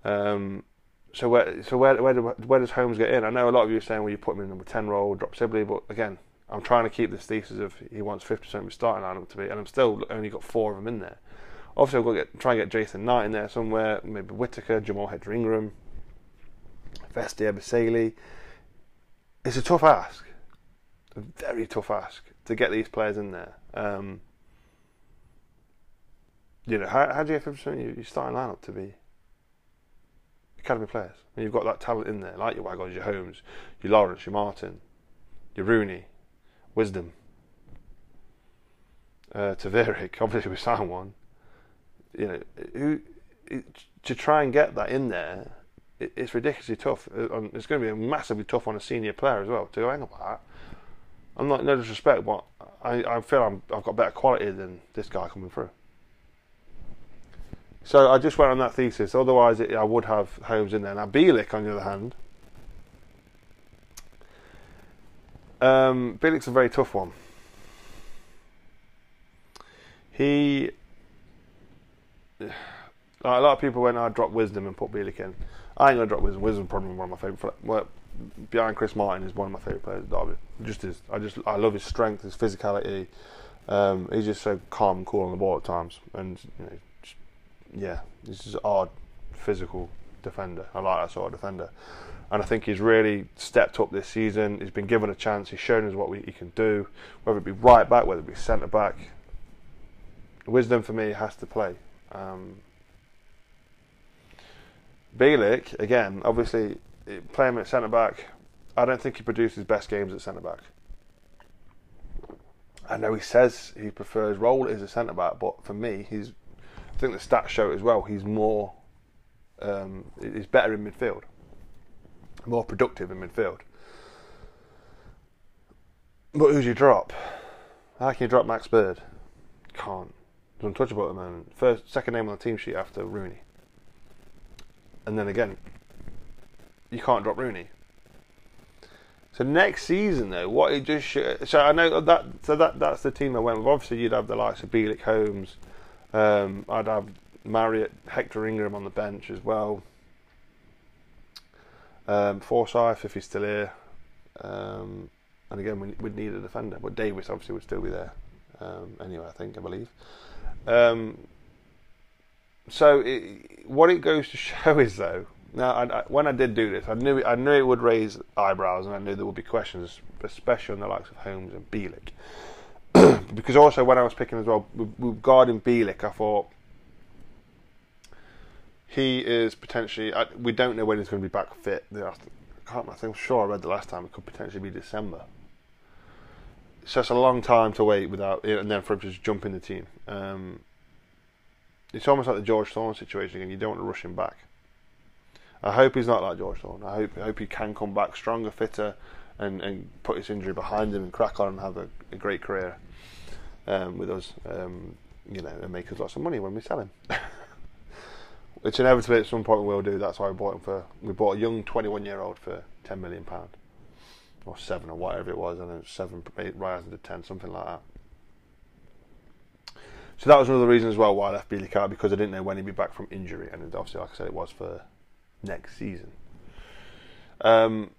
Um, so where so where where, do, where does Holmes get in? I know a lot of you are saying, well, you put him in the number ten role, drop Sibley, but again, I'm trying to keep this thesis of he wants 50% of his starting lineup to be, and I'm still only got four of them in there. Obviously, I've got to get, try and get Jason Knight in there somewhere, maybe Whittaker, Jahmal Hector Ingram, Basili. It's a tough ask, a very tough ask to get these players in there. Um, you know, how, how do you get 50% your starting lineup to be academy players? When you've got that talent in there, like your Wagons, your Holmes, your Lawrence, your Martin, your Rooney, Wisdom, uh, obviously we signed one. You know, who, to try and get that in there, it, it's ridiculously tough. Uh, it's going to be massively tough on a senior player as well to hang about that. I'm not no disrespect, but I, I feel I'm, I've got better quality than this guy coming through. So I just went on that thesis. Otherwise, it, I would have Holmes in there. Now Bielik, on the other hand, um, Bielik's a very tough one. He, a lot of people went, I drop Wisdom and put Bielik in. I ain't gonna drop Wisdom. Wisdom's probably one of my favourite. Well, behind Chris Martin is one of my favourite players. Derby. Just is. I just I love his strength, his physicality. Um, he's just so calm and cool on the ball at times, and you know, yeah, he's just odd physical defender. I like that sort of defender. And I think he's really stepped up this season. He's been given a chance. He's shown us what we, he can do, whether it be right back, whether it be centre back. Wisdom for me has to play. Um, Bielik, again, obviously, playing at centre back, I don't think he produces best games at centre back. I know he says he prefers role as a centre back, but for me, he's I think the stats show it as well. He's more um, is better in midfield, more productive in midfield. But who do you drop? How can you drop Max Bird? Can't. Untouchable at the moment. First, second name on the team sheet after Rooney. And then again, you can't drop Rooney. So next season, though, what it just so I know that so that that's the team I went with. Obviously, you'd have the likes of Bielik, Holmes. Um, I'd have Marriott, Hector Ingram on the bench as well. Um, Forsyth, if he's still here. Um, and again, we, would need a defender, but Davis obviously would still be there. Um, anyway, I think I believe. Um, so it, what it goes to show is though now, I, I, when I did do this, I knew I knew it would raise eyebrows, and I knew there would be questions, especially on the likes of Holmes and Bielik. because also when I was picking as well, regarding Bielik, I thought he is potentially. I, we don't know when he's going to be back fit. I can't. I think I'm sure I read the last time it could potentially be December. So it's a long time to wait without, and then for him to just jump in the team. Um, it's almost like the George Thorne situation again. You don't want to rush him back. I hope he's not like George Thorne. I hope I hope he can come back stronger, fitter, and, and put his injury behind him and crack on and have a, a great career um, with us. Um, you know, and make us lots of money when we sell him. Which inevitably at some point we'll do. That's why we bought him for. We bought a young 21 year old for 10 million pound, or seven or whatever it was, and was seven eight rising to 10, something like that. So that was another reason as well why I left Bielik out because I didn't know when he'd be back from injury, and obviously, like I said, it was for next season. Um,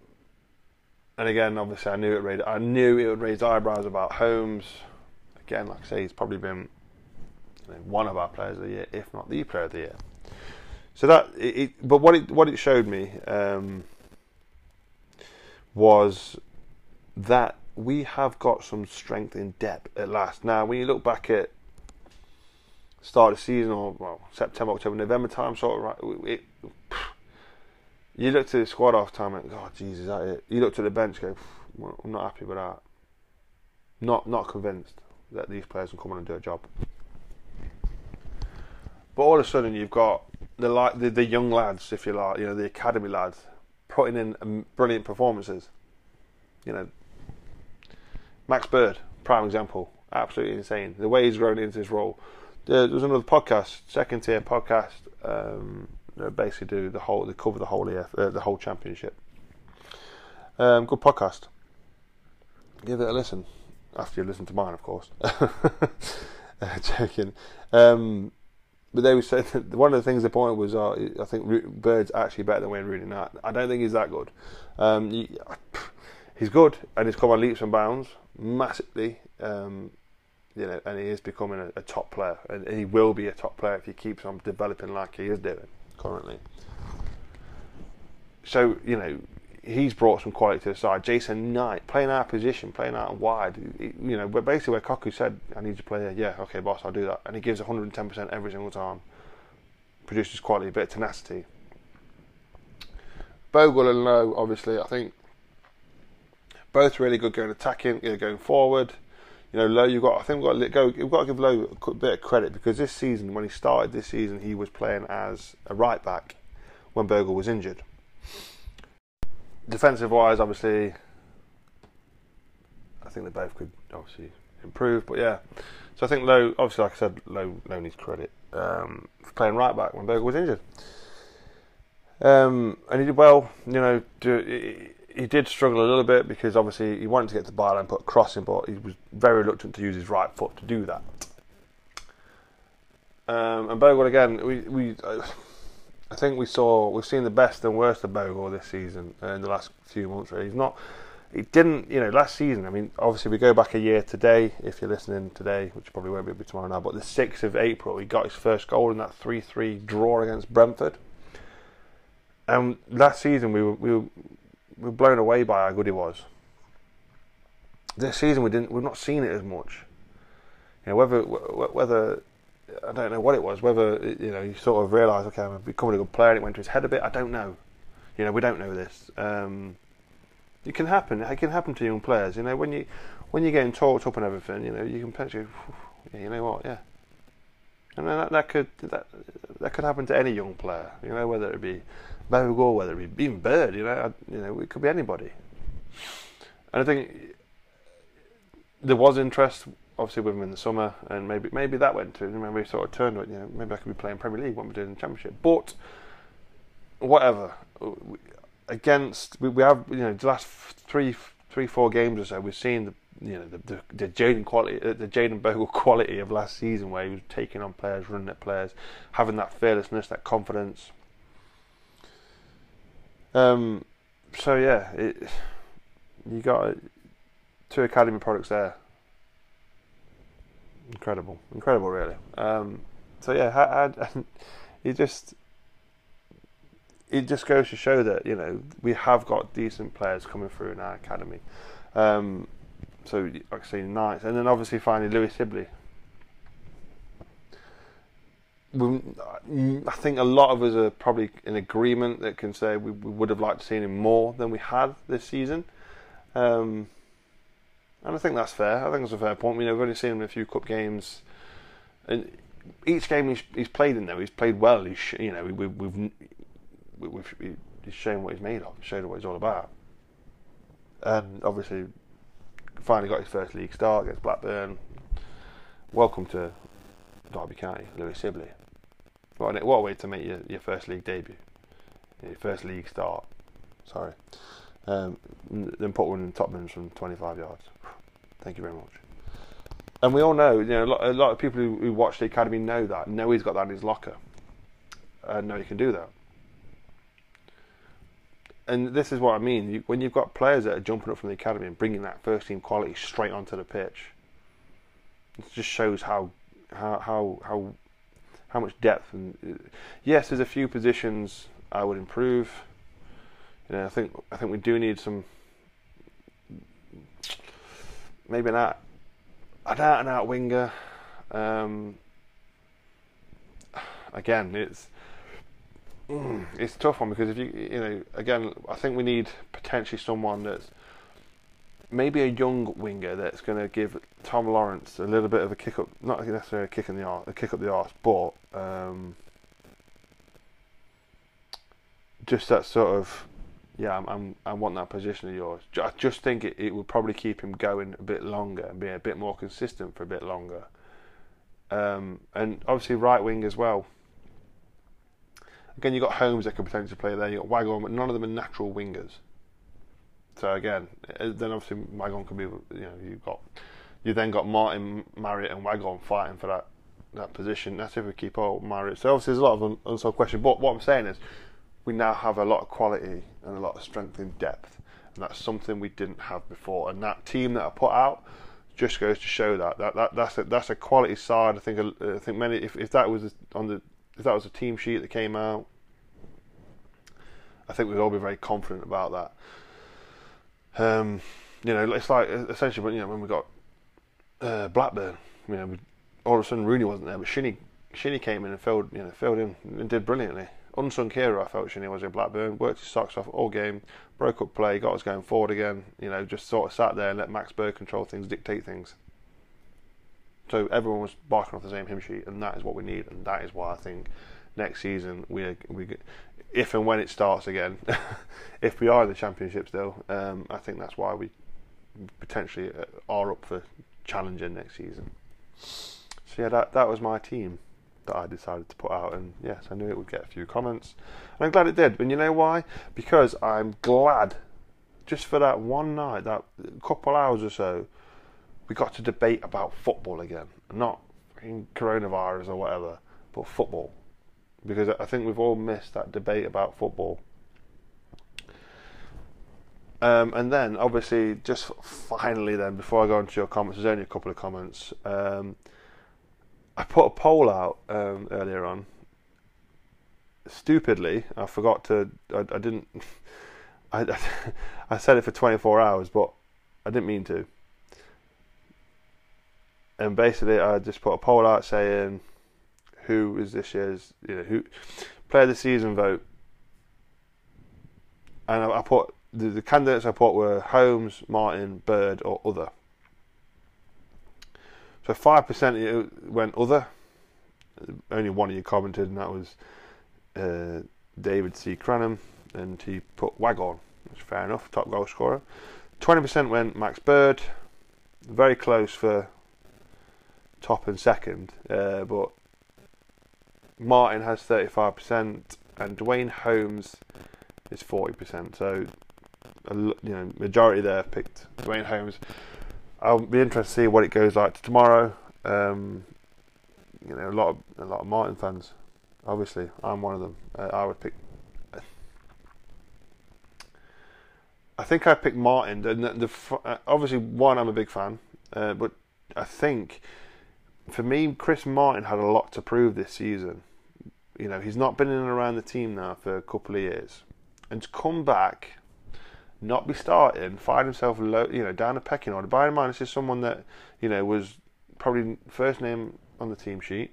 and again, obviously, I knew it raised, I knew it would raise eyebrows about Holmes. Again, like I say, he's probably been you know, one of our players of the year, if not the player of the year. So that, it, it but what it what it showed me um, was that we have got some strength in depth at last. Now, when you look back at start of season or well September, October, November time, sort of right, it, you look at the squad off time and oh Jesus, that it. You look at the bench, go, I'm not happy with that. Not not convinced that these players can come on and do a job. But all of a sudden, you've got the like the, the young lads, if you like, you know, the academy lads, putting in um, brilliant performances. You know, Max Bird, prime example, absolutely insane. The way he's grown into his role. There was another podcast, second tier podcast. Um, basically do the whole, they cover the whole EF, uh, the whole championship. Um, good podcast. Give it a listen after you listen to mine, of course. uh, joking. Um, but they were saying one of the things they pointed was, uh, I think Bird's actually better than Wayne Rooney. Now, I don't think he's that good. Um, he, he's good, and he's come on leaps and bounds massively. Um, you know, and he is becoming a, a top player, and he will be a top player if he keeps on developing like he is doing currently. So, you know, he's brought some quality to the side. Jason Knight, playing our position, playing out wide. You know, basically where Cocu said, I need to play here. Yeah, okay, boss, I'll do that. And he gives 110% every single time. Produces quality, a bit of tenacity. Bogle and Lowe, obviously, I think both really good going attacking, you know, going forward you know, Lowe, you've got. I think we've got to go. We've got to give Lowe a bit of credit because this season, when he started this season, he was playing as a right back when Bogle was injured. Defensive wise, obviously, I think they both could obviously improve. But yeah, so I think Lowe, obviously, like I said, Lowe, Lowe needs credit um, for playing right back when Bogle was injured. Um, and he did well. You know, do, he did struggle a little bit because obviously he wanted to get the byline and put a crossing, but he was very reluctant to use his right foot to do that. Um, and Bogle again, we we I think we saw we've seen the best and worst of Bogle this season uh, in the last few months. Really, he's not. He didn't, you know, last season. I mean, obviously we go back a year today. If you're listening today, which probably won't be tomorrow now, but the sixth of April, he got his first goal in that three-three draw against Brentford. And last season we were, we were we were blown away by how good he was. This season we didn't. We've not seen it as much. You know, whether whether I don't know what it was. Whether you know you sort of realise, okay, I'm becoming a good player, and it went to his head a bit. I don't know. You know, we don't know this. Um, it can happen. It can happen to young players. You know, when you when you're getting talked up and everything, you know, you can potentially, yeah, you know what, yeah, and that, that could that that could happen to any young player. You know, whether it be Bogle, whether it be even Bird. You know, you know, it could be anybody. And I think there was interest, obviously, with him in the summer, and maybe maybe that went to maybe we sort of turned it. You know, maybe I could be playing Premier League, what we're doing the Championship. But whatever, against we, we have you know the last three three four games or so, we've seen the you know the the, the Jayden quality, uh, the Jayden Bogle quality of last season, where he was taking on players, running at players, having that fearlessness, that confidence. Um, so yeah, it, you got two academy products there. Incredible, incredible, really. Um, so yeah, I, I, it just it just goes to show that you know we have got decent players coming through in our academy. Um, so like I say, nice, and then obviously finally Lewis Sibley. I think a lot of us are probably in agreement that can say we, we would have liked to see him more than we had this season. Um, and I think that's fair. I think that's a fair point. We know, we've only seen him in a few cup games, and each game he's, he's played in, there, he's played well. He's you know we, have we've, we've he's shown what he's made of, shown what he's all about, and obviously finally got his first league start against Blackburn. Welcome to Derby County, Lewis Sibley. What a, way to make your, your first league debut, your first league start. Sorry. Um, then put one in top from 25 yards. Thank you very much. And we all know, you know, a lot, a lot of people who, who, watch the academy know that, know he's got that in his locker, and know he can do that. And this is what I mean. You, when you've got players that are jumping up from the academy and bringing that first team quality straight onto the pitch, it just shows how how how how, how much depth. And uh, yes, there's a few positions I would improve you know, I think I think we do need some maybe an out an out and out winger. Um, again, it's mm, it's tough one because if you you know again, I think we need potentially someone that's maybe a young winger that's going to give Tom Lawrence a little bit of a kick up, not necessarily a kick in the arse, a kick up the arse, but um, just that sort of yeah, I'm, I'm, i want that position of yours. I just think it, it would probably keep him going a bit longer and be a bit more consistent for a bit longer. Um, and obviously right wing as well. Again, you've got Holmes that could potentially play there. You've got Wagon, but none of them are natural wingers. So again, uh, then obviously Waghorn could be. You know, you've got you then got Martin, Marriott, and Wagon fighting for that that position. That's if we keep all Marriott. So obviously there's a lot of unsolved questions. But what I'm saying is, we now have a lot of quality and a lot of strength in depth, and that's something we didn't have before. And that team that I put out just goes to show that that, that that's a, that's a quality side. I think I think many if, if that was on the if that was a team sheet that came out, I think we'd all be very confident about that. Um, you know, it's like essentially, you know, when we got uh, Blackburn, you know, all of a sudden Rooney wasn't there, but Shinnie Shinnie came in and filled you know filled in and did brilliantly unsung hero I felt Shinnie was in Blackburn. Worked his socks off all game, broke up play, got us going forward again. You know, just sort of sat there and let Max Bird control things, dictate things. So everyone was barking off the same hymn sheet, and that is what we need, and that is why I think next season we we if and when it starts again, if we are in the championship still, um, I think that's why we potentially uh, are up for challenging next season. So yeah, that that was my team that I decided to put out, and yes, I knew it would get a few comments, and I'm glad it did. And you know why? Because I'm glad, just for that one night, that couple hours or so, we got to debate about football again, not in coronavirus or whatever, but football, because I think we've all missed that debate about football. Um, and then, obviously, just finally, then before I go into your comments, there's only a couple of comments. Um, I put a poll out um, earlier on. Stupidly, I forgot to. I, I didn't. I, I said it for 24 hours, but I didn't mean to. And basically, I just put a poll out saying, "Who is this year's you know who player of the season vote?" And I, I put the, the candidates I put were Holmes, Martin, Bird, or other. So five percent went other, only one of you commented, and that was uh, David C. Cranham, and he put Waghorn, which is fair enough, top goal scorer. 20% went Max Bird, very close for top and second, uh, but Martin has 35%, and Duane Holmes is 40%. So, you know, majority there picked Duane Holmes. I'll be interested to see what it goes like tomorrow. Um, you know, a lot of a lot of Martin fans. Obviously, I'm one of them. Uh, I would pick. I think I picked Martin. The, the, the uh, obviously one I'm a big fan, uh, but I think for me, Chris Martin had a lot to prove this season. You know, he's not been in and around the team now for a couple of years, and to come back, not be starting, find himself low, you know, down a pecking order. Bear in mind, this is someone that you know was probably first name on the team sheet.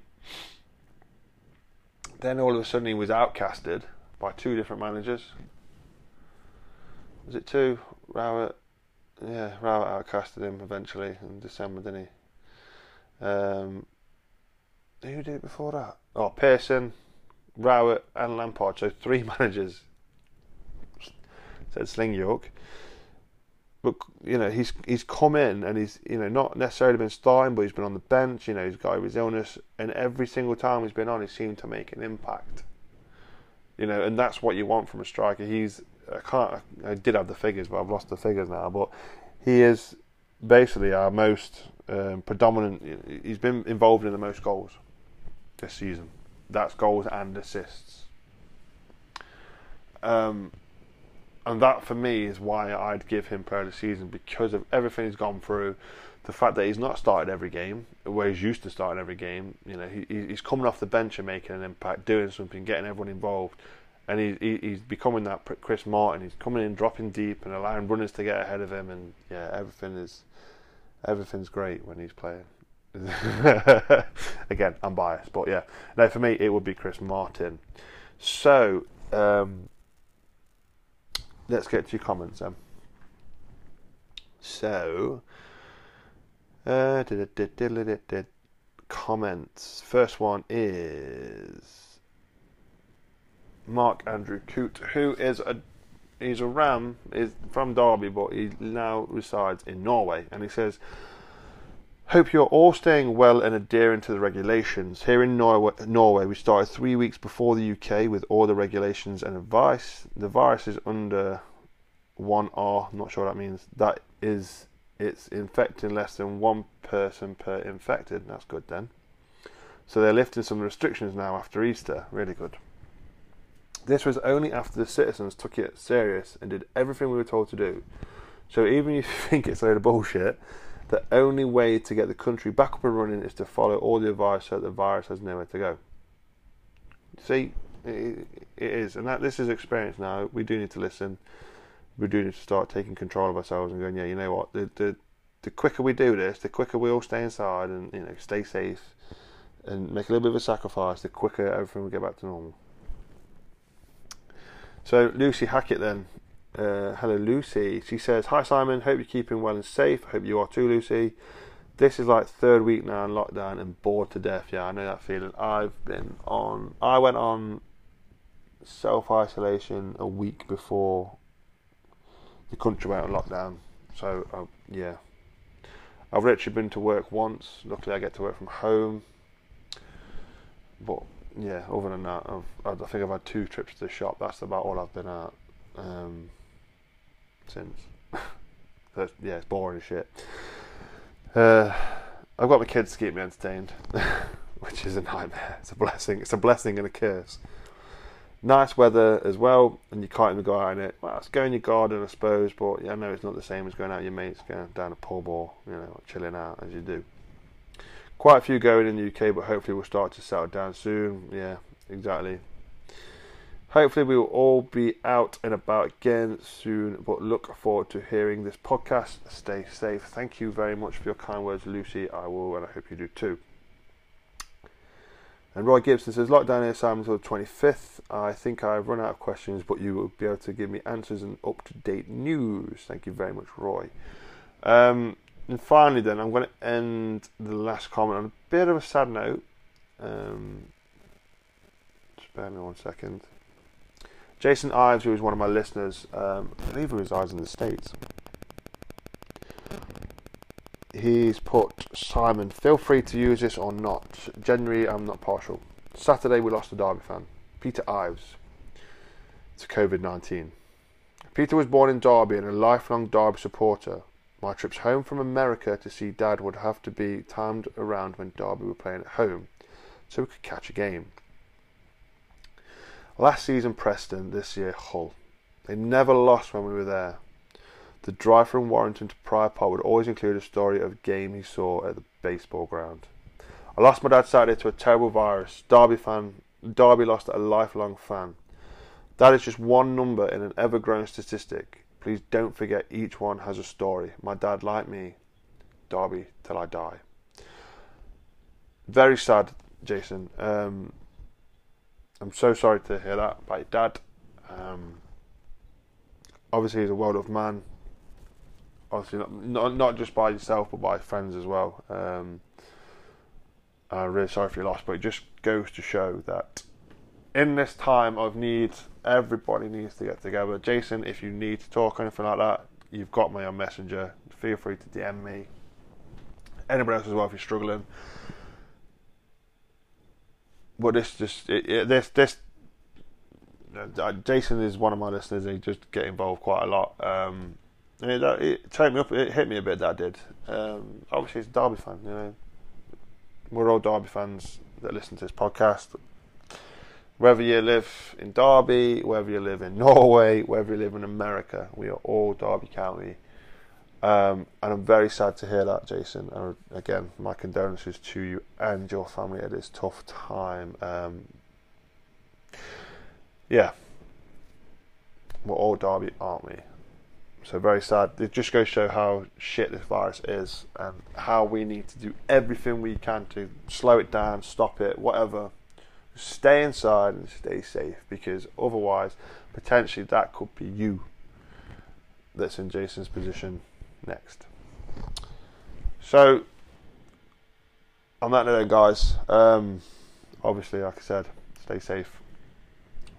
Then all of a sudden, he was outcasted by two different managers. Was it two? Rowett, yeah, Rowett outcasted him eventually in December, didn't he? Um, who did it before that? Oh, Pearson, Rowett, and Lampard. So three managers. Said Sling York. But you know he's he's come in and he's you know not necessarily been starting, but he's been on the bench. You know he's got his illness, and every single time he's been on, he seemed to make an impact. You know, and that's what you want from a striker. He's I can't I did have the figures, but I've lost the figures now. But he is basically our most um, predominant. He's been involved in the most goals this season. That's goals and assists. Um, and that for me is why I'd give him player of the season because of everything he's gone through. The fact that he's not started every game, where he's used to starting every game. You know, he, he's coming off the bench and making an impact, doing something, getting everyone involved, and he, he, he's becoming that Chris Martin. He's coming in, dropping deep, and allowing runners to get ahead of him. And yeah, everything is everything's great when he's playing. Again, I'm biased, but yeah, no, for me it would be Chris Martin. So. Um, let's get to your comments then. So, uh, comments. First one is Mark Andrew Coote, who is a he's a Ram, is from Derby, but he now resides in Norway, and he says. Hope you're all staying well and adhering to the regulations. Here in Norway, we started three weeks before the UK with all the regulations and advice. The virus is under 1R, I'm not sure what that means. That is, it's infecting less than one person per infected. That's good then. So they're lifting some restrictions now after Easter. Really good. This was only after the citizens took it serious and did everything we were told to do. So even if you think it's a load of bullshit, the only way to get the country back up and running is to follow all the advice so that the virus has nowhere to go. See, it, is, and that this is experience now. We do need to listen. We do need to start taking control of ourselves and going, yeah, you know what? The the the quicker we do this, the quicker we all stay inside and you know stay safe and make a little bit of a sacrifice, the quicker everything will get back to normal. So Lucy Hackett then uh, hello, Lucy. She says, Hi, Simon. Hope you're keeping well and safe. I hope you are too, Lucy. This is like third week now in lockdown and bored to death. Yeah, I know that feeling. I've been on. I went on self isolation a week before the country went on lockdown. So uh, yeah, I've literally been to work once. Luckily, I get to work from home. But yeah, other than that, I've, I think I've had two trips to the shop. That's about all I've been at. Um, since. yeah, it's boring as shit. Uh, I've got my kids to keep me entertained, which is a nightmare. It's a blessing. It's a blessing and a curse. Nice weather as well, and you can't even go out in it. Well, it's going in your garden, I suppose, but yeah, I know it's not the same as going out with your mates, going down a pub or you know, chilling out as you do. Quite a few going in the UK, but hopefully we'll start to settle down soon. Yeah, exactly. Hopefully, we will all be out and about again soon, but look forward to hearing this podcast. Stay safe. Thank you very much for your kind words, Lucy. I will, and I hope you do too. And Roy Gibson says, Lockdown here, Simon, until the 25th. I think I've run out of questions, but you will be able to give me answers and up to date news. Thank you very much, Roy. Um, and finally, then, I'm going to end the last comment on a bit of a sad note. Um, spare me one second. Jason Ives, who is one of my listeners, um, I believe he resides in the States. He's put Simon, feel free to use this or not. Generally, I'm not partial. Saturday, we lost a Derby fan, Peter Ives, to COVID 19. Peter was born in Derby and a lifelong Derby supporter. My trips home from America to see Dad would have to be timed around when Derby were playing at home so we could catch a game. Last season, Preston, this year, Hull. They never lost when we were there. The drive from Warrington to Pride Park would always include a story of a game he saw at the baseball ground. I lost my dad Saturday to a terrible virus. Derby fan. Derby lost a lifelong fan. That is just one number in an ever growing statistic. Please don't forget each one has a story. My dad, like me, Derby till I die. Very sad, Jason. Um, I'm so sorry to hear that about your dad. Um, obviously, he's a world of man. Obviously, not, not, not just by yourself, but by friends as well. Um, I'm really sorry for your loss, but it just goes to show that in this time of need, everybody needs to get together. Jason, if you need to talk or anything like that, you've got me on Messenger. Feel free to DM me. Anybody else as well if you're struggling. But this just it, it, this this uh, Jason is one of my listeners. He just get involved quite a lot. Um, and it, it took me up. It hit me a bit. That did. Um, obviously, he's a Derby fan. You know, we're all Derby fans that listen to this podcast whether you live in Derby, whether you live in Norway, whether you live in America, we are all Derby County. Um, and I'm very sad to hear that, Jason. And again, my condolences to you and your family at this tough time. Um, yeah, we're all Derby, aren't we? So very sad. It just goes to show how shit this virus is and how we need to do everything we can to slow it down, stop it, whatever stay inside and stay safe because otherwise, potentially, that could be you that's in Jason's position next. So, on that note, guys, um, obviously, like I said, stay safe,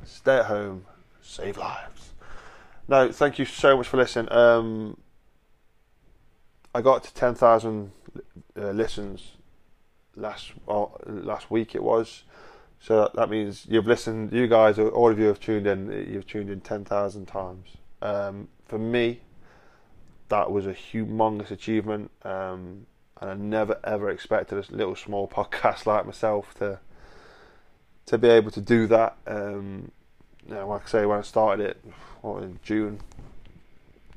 stay at home, save lives. No, thank you so much for listening. Um, I got to 10,000 uh, listens last well, last week, it was. So that means you've listened, you guys, all of you have tuned in, you've tuned in 10,000 times. Um, for me, that was a humongous achievement. Um, and I never ever expected a little small podcast like myself to to be able to do that. Um, you know, like I say, when I started it, what, in June,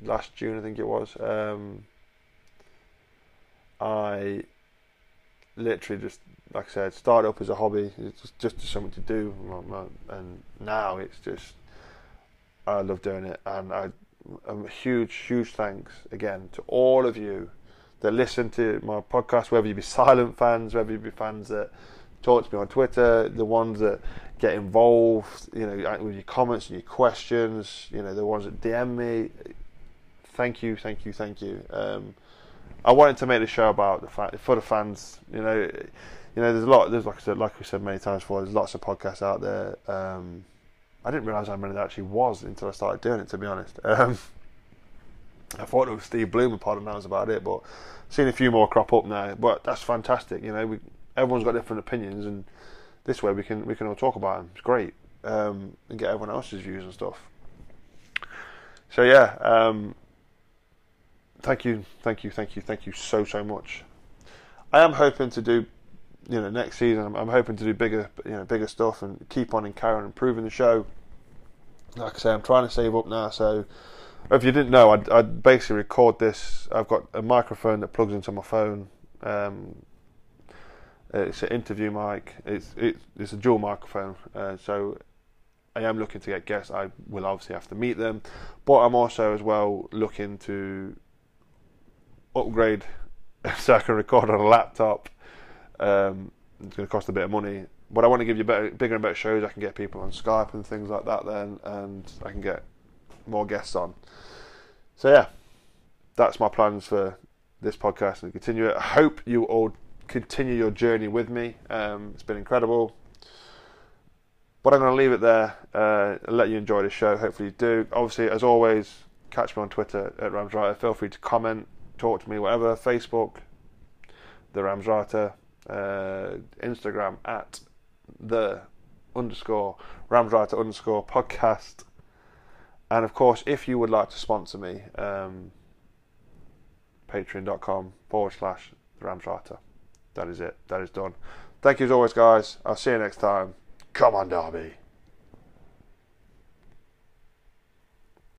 last June I think it was, um, I literally just like I said, started up as a hobby, just, just something to do, and now it's just I love doing it, and I, a huge, huge thanks again to all of you that listen to my podcast, whether you be silent fans, whether you be fans that talk to me on Twitter, the ones that get involved, you know, with your comments and your questions, you know, the ones that DM me. Thank you, thank you, thank you. Um, I wanted to make the show about the fact for the fans. You know, you know, there's a lot. There's like I said, like we said many times before. There's lots of podcasts out there. Um, I didn't realise how many there actually was until I started doing it. To be honest, um, I thought it was Steve Bloomer pod and that was about it. But seen a few more crop up now. But that's fantastic. You know, we, everyone's got different opinions, and this way we can we can all talk about them. It's great um, and get everyone else's views and stuff. So yeah, um, thank you, thank you, thank you, thank you so so much. I am hoping to do, you know, next season. I'm, I'm hoping to do bigger, you know, bigger stuff and keep on and carry on improving the show. Like I say, I'm trying to save up now. So, if you didn't know, I'd, I'd basically record this. I've got a microphone that plugs into my phone. Um, it's an interview mic. It's it, it's a dual microphone. Uh, so I am looking to get guests. I will obviously have to meet them, but I'm also as well looking to upgrade so I can record on a laptop. Um, it's going to cost a bit of money, but I want to give you better, bigger and better shows. I can get people on Skype and things like that then, and I can get more guests on. So yeah, that's my plans for this podcast and continue it. I hope you all continue your journey with me. Um, it's been incredible. But I'm going to leave it there uh, and let you enjoy the show. Hopefully, you do. Obviously, as always, catch me on Twitter at Ramswriter. Feel free to comment, talk to me, whatever. Facebook, the Ramswriter. Uh, Instagram at the underscore Ramswriter underscore podcast. And of course, if you would like to sponsor me, um, patreon.com forward slash Ramswriter. That is it. That is done. Thank you as always, guys. I'll see you next time. Come on, Derby.